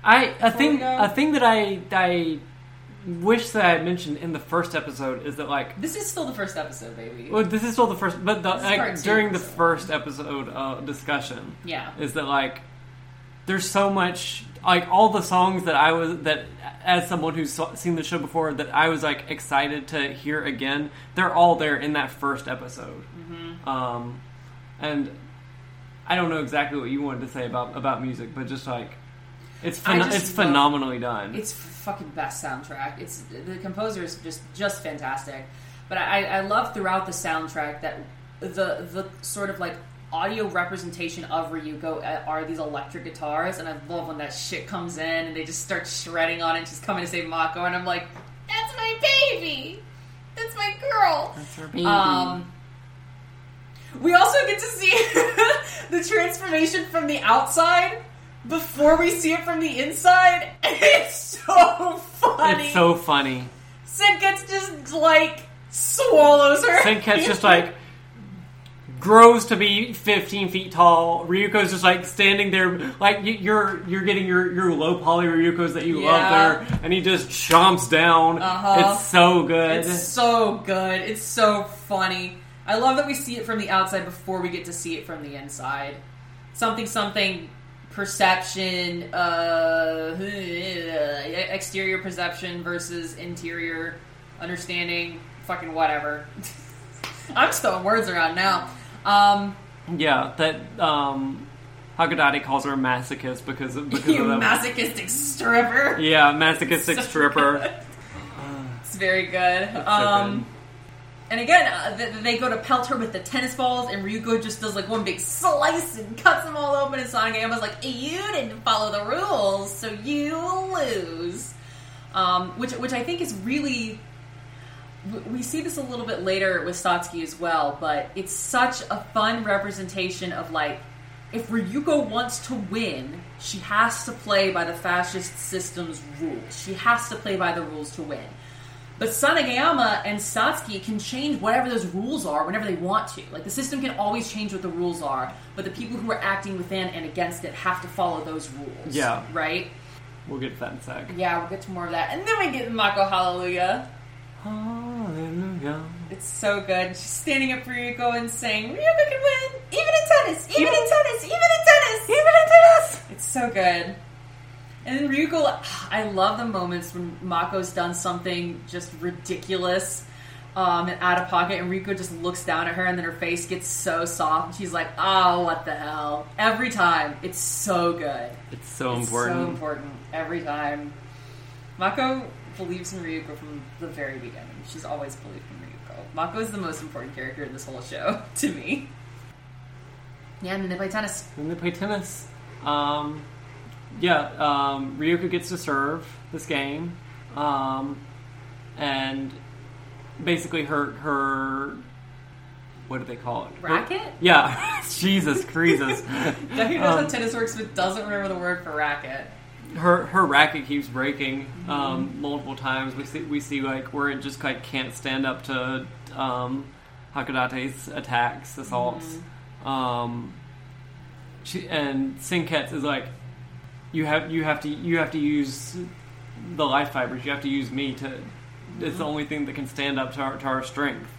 I a thing a thing that I I wish that I had mentioned in the first episode is that like This is still the first episode, baby. well, this is still the first, but the, like, during the first episode uh, discussion, Yeah. is that like there's so much like all the songs that I was that as someone who's seen the show before that I was like excited to hear again. They're all there in that first episode, Mm-hmm. um, and I don't know exactly what you wanted to say about about music, but just like it's I phen- just it's phenomenally done. It's fucking best soundtrack. It's the composer is just just fantastic. But I, I love throughout the soundtrack that the the sort of like audio representation of Ryuko uh, are these electric guitars, and I love when that shit comes in and they just start shredding on it. She's coming to save Mako, and I'm like, that's my baby, that's my girl. That's our baby. Um, we also get to see the transformation from the outside before we see it from the inside. It's so funny. it's so funny. Senketsu just like swallows her. Senketsu's just like grows to be 15 feet tall. Ryuko's just like standing there, like you- you're you're getting your your low poly Ryuko's that you Yeah. love there, and he just chomps down. Uh-huh. It's so good. It's so good. It's so funny. I love that we see it from the outside before we get to see it from the inside. something something perception, uh, exterior perception versus interior understanding. Fucking whatever. I'm throwing words around now. Um, Yeah, that um, Hakodate calls her a masochist because of, because you of the masochistic stripper. yeah masochistic So stripper. good. It's very good. um, good. And again, uh, th- they go to pelt her with the tennis balls, and Ryuko just does like one big slice and cuts them all open. And Sanageyama's like, "You didn't follow the rules, so you lose." Um, which, which I think is really. We see this a little bit later with Satsuki as well, but it's such a fun representation of like, if Ryuko wants to win, she has to play by the fascist system's rules. She has to play by the rules to win. But Sanageyama and Satsuki can change whatever those rules are whenever they want to. Like the system can always change what the rules are, but the people who are acting within and against it have to follow those rules. Yeah. Right? We'll get to that in a sec. Yeah, we'll get to more of that. And then we get Mako Hallelujah. Hallelujah. It's so good. She's standing up for Ryuko and saying, Ryuko can win! Even in tennis! Even in tennis! Even in tennis! Even in tennis! It's so good. And then Ryuko, I love the moments when Mako's done something just ridiculous um, and out of pocket, and Ryuko just looks down at her, and then her face gets so soft, and she's like, oh, what the hell. Every time. It's so good. It's so It's important. so important. Every time. Mako believes in Ryuko from the very beginning. She's always believed in Ryuko. Mako is the most important character in this whole show, to me. Yeah, and then they play tennis. Then they play tennis. Um, yeah, um, Ryuko gets to serve this game, um, and basically her her what do they call it? Her- Racket? yeah, Jesus, Creases. Who knows how Um, tennis works but doesn't remember the word for racket? Her her racket keeps breaking Mm-hmm. um, multiple times. We see we see like where it just like can't stand up to um, Hakodate's attacks, assaults. Mm-hmm. Um, she, and Senketsu is like, you have you have to you have to use the life fibers. You have to use me to. It's the only thing that can stand up to our, to our strength.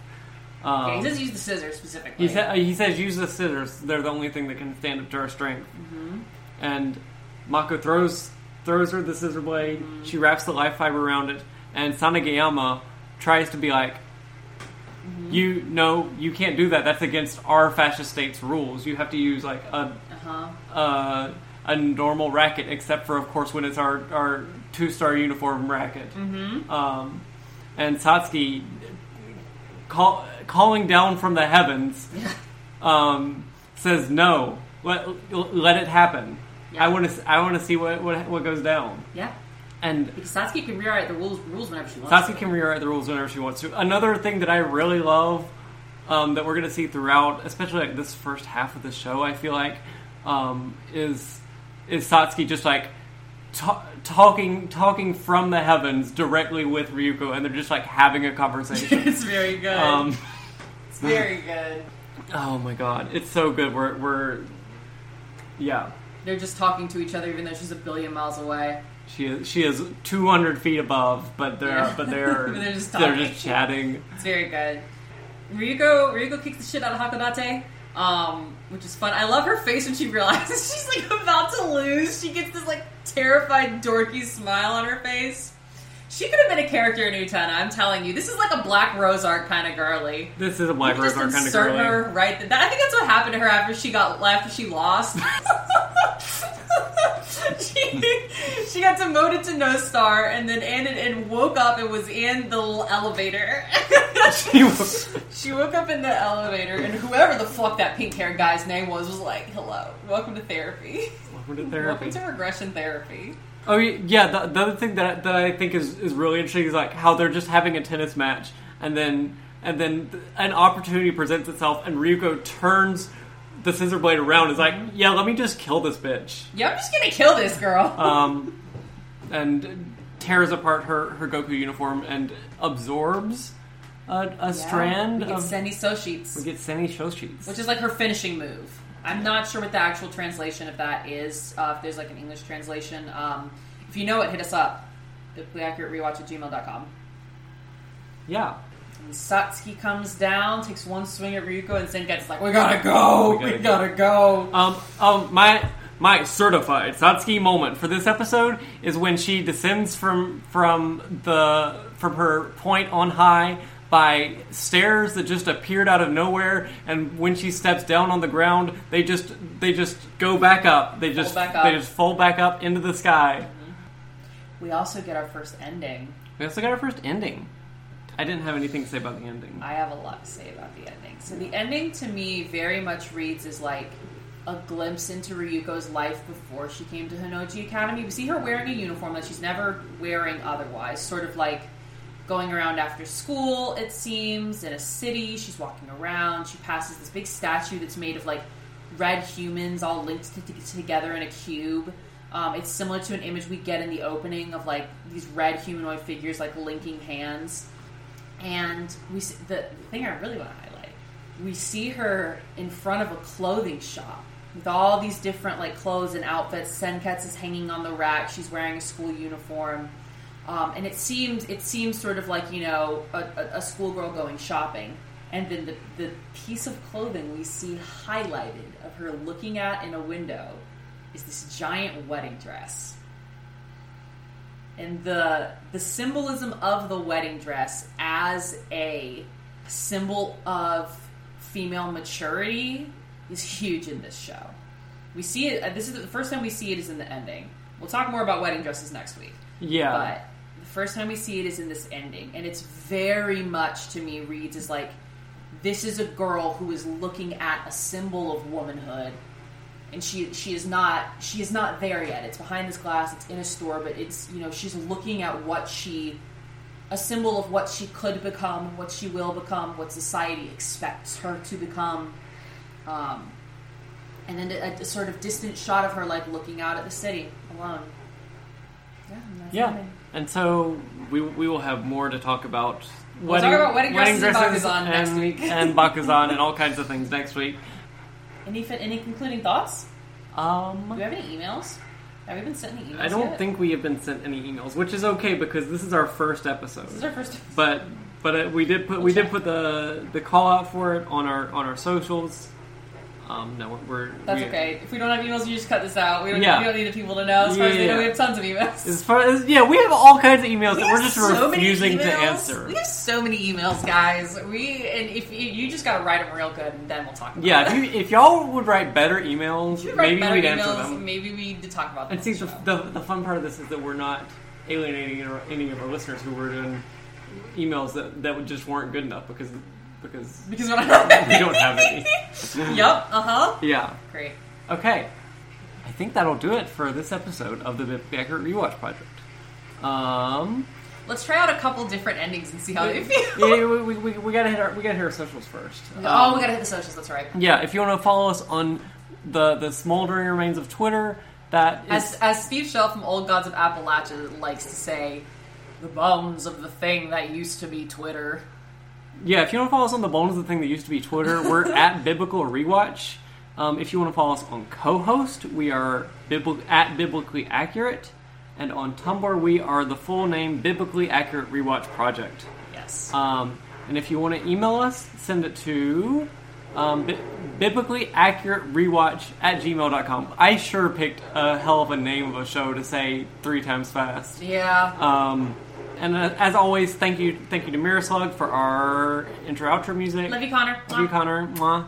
Um, Mm-hmm. Okay, he does use the scissors specifically. he, sa- he says use the scissors. They're the only thing that can stand up to our strength. Mm-hmm. And Mako throws throws her the scissor blade. She wraps the life fiber around it, and Sanageyama tries to be like, Mm-hmm. "You no, you can't do that. That's against our fascist state's rules. You have to use like a uh-huh. uh, a normal racket, except for of course when it's our our two star uniform racket." Mm-hmm. Um, and Satsuki call, calling down from the heavens um, says no. Let let it happen. Yeah. I want to I want to see what, what what goes down. Yeah. And Because Satsuki can rewrite the rules, rules whenever she wants Satsuki to. can rewrite the rules whenever she wants to. Another thing that I really love um, that we're going to see throughout, especially like this first half of the show, I feel like um, is is Satsuki just like ta- talking talking from the heavens directly with Ryuko, and they're just like having a conversation. it's very good. um, it's very good. oh my god, it's so good. We're we're yeah. They're just talking to each other even though she's a billion miles away. She is she is two hundred feet above, but they're Yeah. but they're They're just they're just chatting. It's very good. Ryuko Ryuko kicks the shit out of Hakodate, um, which is fun. I love her face when she realizes she's like about to lose. She gets this like terrified, dorky smile on her face. She could have been a character in Utena. I'm telling you, this is like a Black Rose arc kind of girly. This is a Black Rose Arc kind of girly. her right. th- That, I think that's what happened to her after she got after she lost. she, she got demoted to no star and then ended and woke up and was in the elevator. She was- she woke up in the elevator and whoever the fuck that pink haired guy's name was was like, "Hello, welcome to therapy. Welcome to therapy. welcome to regression therapy." Oh yeah, the, the other thing that that I think is, is really interesting is like how they're just having a tennis match, and then and then an opportunity presents itself, and Ryuko turns the scissor blade around. Is like, yeah, let me just kill this bitch, Yeah, I'm just gonna kill this girl. um, and tears apart her her Goku uniform and absorbs a, a strand we get of. Sen-i Soshitsu. we get Sen-i Soshitsu. which is like her finishing move. I'm not sure what the actual translation of that is. Uh, if there's like an English translation, um, if you know it, hit us up. Biblically accurate rewatch at gmail.com. yeah. And Satsuki comes down, takes one swing at Ryuko, and Senketsu's like, "We gotta go, we We gotta, gotta go." Um, um, my my certified Satsuki moment for this episode is when she descends from from the from her point on high by stairs that just appeared out of nowhere, and when she steps down on the ground, they just they just go back up. They just back up. they just fold back up into the sky. Mm-hmm. We also get our first ending. We also got our first ending. I didn't have anything to say about the ending. I have a lot to say about the ending. So the ending to me very much reads as like a glimpse into Ryuko's life before she came to Honnouji Academy. We see her wearing a uniform that she's never wearing otherwise, sort of like going around after school, it seems, in a city. She's walking around. She passes this big statue that's made of like red humans all linked to, to- together in a cube. Um, it's similar to an image we get in the opening of like these red humanoid figures like linking hands and we see, the thing I really want to highlight, we see her in front of a clothing shop with all these different like clothes and outfits. Senketsu is hanging on the rack. She's wearing a school uniform, um, and it seems it seems sort of like you know a, a, schoolgirl going shopping. And then the, the piece of clothing we see highlighted of her looking at in a window is this giant wedding dress and the the symbolism of the wedding dress as a symbol of female maturity is huge in this show. We see it. uh, This is the first time we see it is in the ending. We'll talk more about wedding dresses next week. Yeah. But the first time we see it is in this ending, and it's very much to me reads as like this is a girl who is looking at a symbol of womanhood and she she is not she is not there yet. It's behind this glass. It's in a store, but it's you know she's looking at what she a symbol of what she could become, what she will become, what society expects her to become. Um, and then a, a sort of distant shot of her like looking out at the city alone. Yeah, and Yeah, it. And so we we will have more to talk about. We'll talk about wedding dresses and Bakuzan next and, week. and Bakuzan and all kinds of things next week. Any any concluding thoughts? Do Um, we have any emails? Have we been sent any emails? I don't yet? think we have been sent any emails, which is okay because this is our first episode. this is our first. But but uh, we did put we did put the the call out for it on our on our socials. Um, no, we're That's we- okay. If we don't have emails, you just cut this out. We don't, Yeah. we don't need the people to know. As far as they know, we have tons of emails. As far as yeah, we have all kinds of emails that We we're just so refusing to answer. We have so many emails, guys. We and if you, just gotta write them real good, and then we'll talk. about Yeah, them. if, you, if y'all would write better emails, write maybe better we'd emails, answer them. Maybe we need to talk about them. And see, the, the the, the fun part of this is that we're not alienating any of our listeners who were doing emails that, that just weren't good enough because because because we don't have any. Yep. Uh huh. Yeah. Great. Okay. I think that'll do it for this episode of the Bit Accurate Rewatch Project. Um, Let's try out a couple different endings and see how they feel. yeah, we, we, we, we gotta hit our we gotta hit our socials first. oh, Um, we gotta hit the socials. That's right. yeah. If you want to follow us on the the smoldering remains of Twitter, that is As, as Steve Shell from Old Gods of Appalachia likes to say, the bones of the thing that used to be Twitter. Yeah, if you want to follow us on the bones of the thing that used to be Twitter, we're at Biblical Rewatch. Um, if you want to follow us on co-host, we are Bibl- at Biblically Accurate, and on Tumblr we are the full name Biblically Accurate Rewatch Project. Yes. Um, and if you want to email us, send it to um, bi- biblically accurate rewatch at gmail.com. I sure picked a hell of a name of a show to say three times fast. yeah. Um, and uh, as always, thank you, thank you to Mirror Slug for our intro outro music. Love you, Connor. Love you, Connor. Mwah.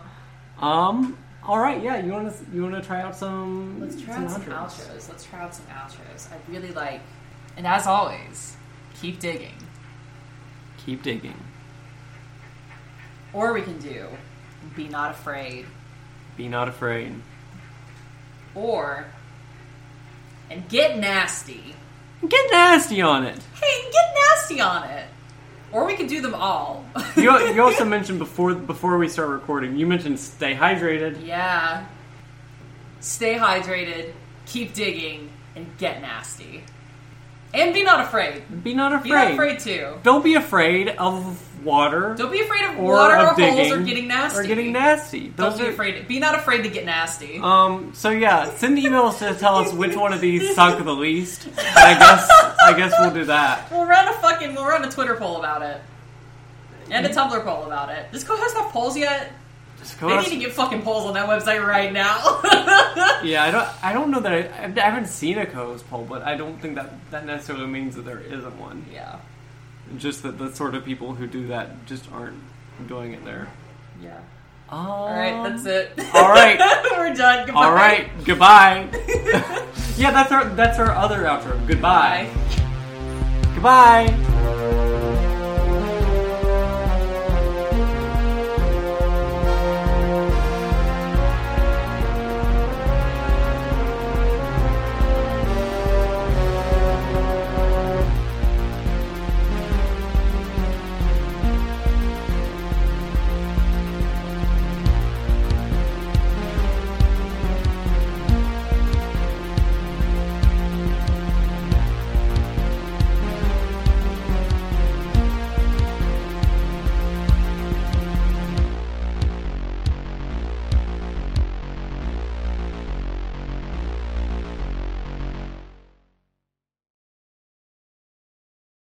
Um. All right. Yeah. You want to you want to try out some? Let's try out some outros? outros. Let's try out some outros. I really like, and as always, keep digging. Keep digging. Or we can do, be not afraid. Be not afraid. Or, and get nasty. Get nasty on it. Hey, get nasty on it. Or we could do them all. You, you also mentioned before before we start recording. You mentioned stay hydrated. yeah. Stay hydrated, keep digging, and get nasty. And be not afraid. Be not afraid. Be not afraid. afraid too. Don't be afraid of water Don't be afraid of or water of or holes or getting nasty. or getting nasty. Don't Those be are- afraid. Be not afraid to get nasty. Um. So yeah, send emails to tell us which one of these suck the least. And I guess I guess we'll do that. We'll run a fucking we'll run a Twitter poll about it. and a Tumblr poll about it. Does co-host have polls yet? They need to get fucking polls on that website right now. Yeah, I don't. I don't know that I, I haven't seen a co-host poll, but I don't think that that necessarily means that there isn't one. yeah, Just that the sort of people who do that just aren't doing it there. yeah. Um, All right, that's it. all right. we're done. Goodbye. All right, goodbye. yeah, that's our that's our other outro. Goodbye. Bye. Goodbye.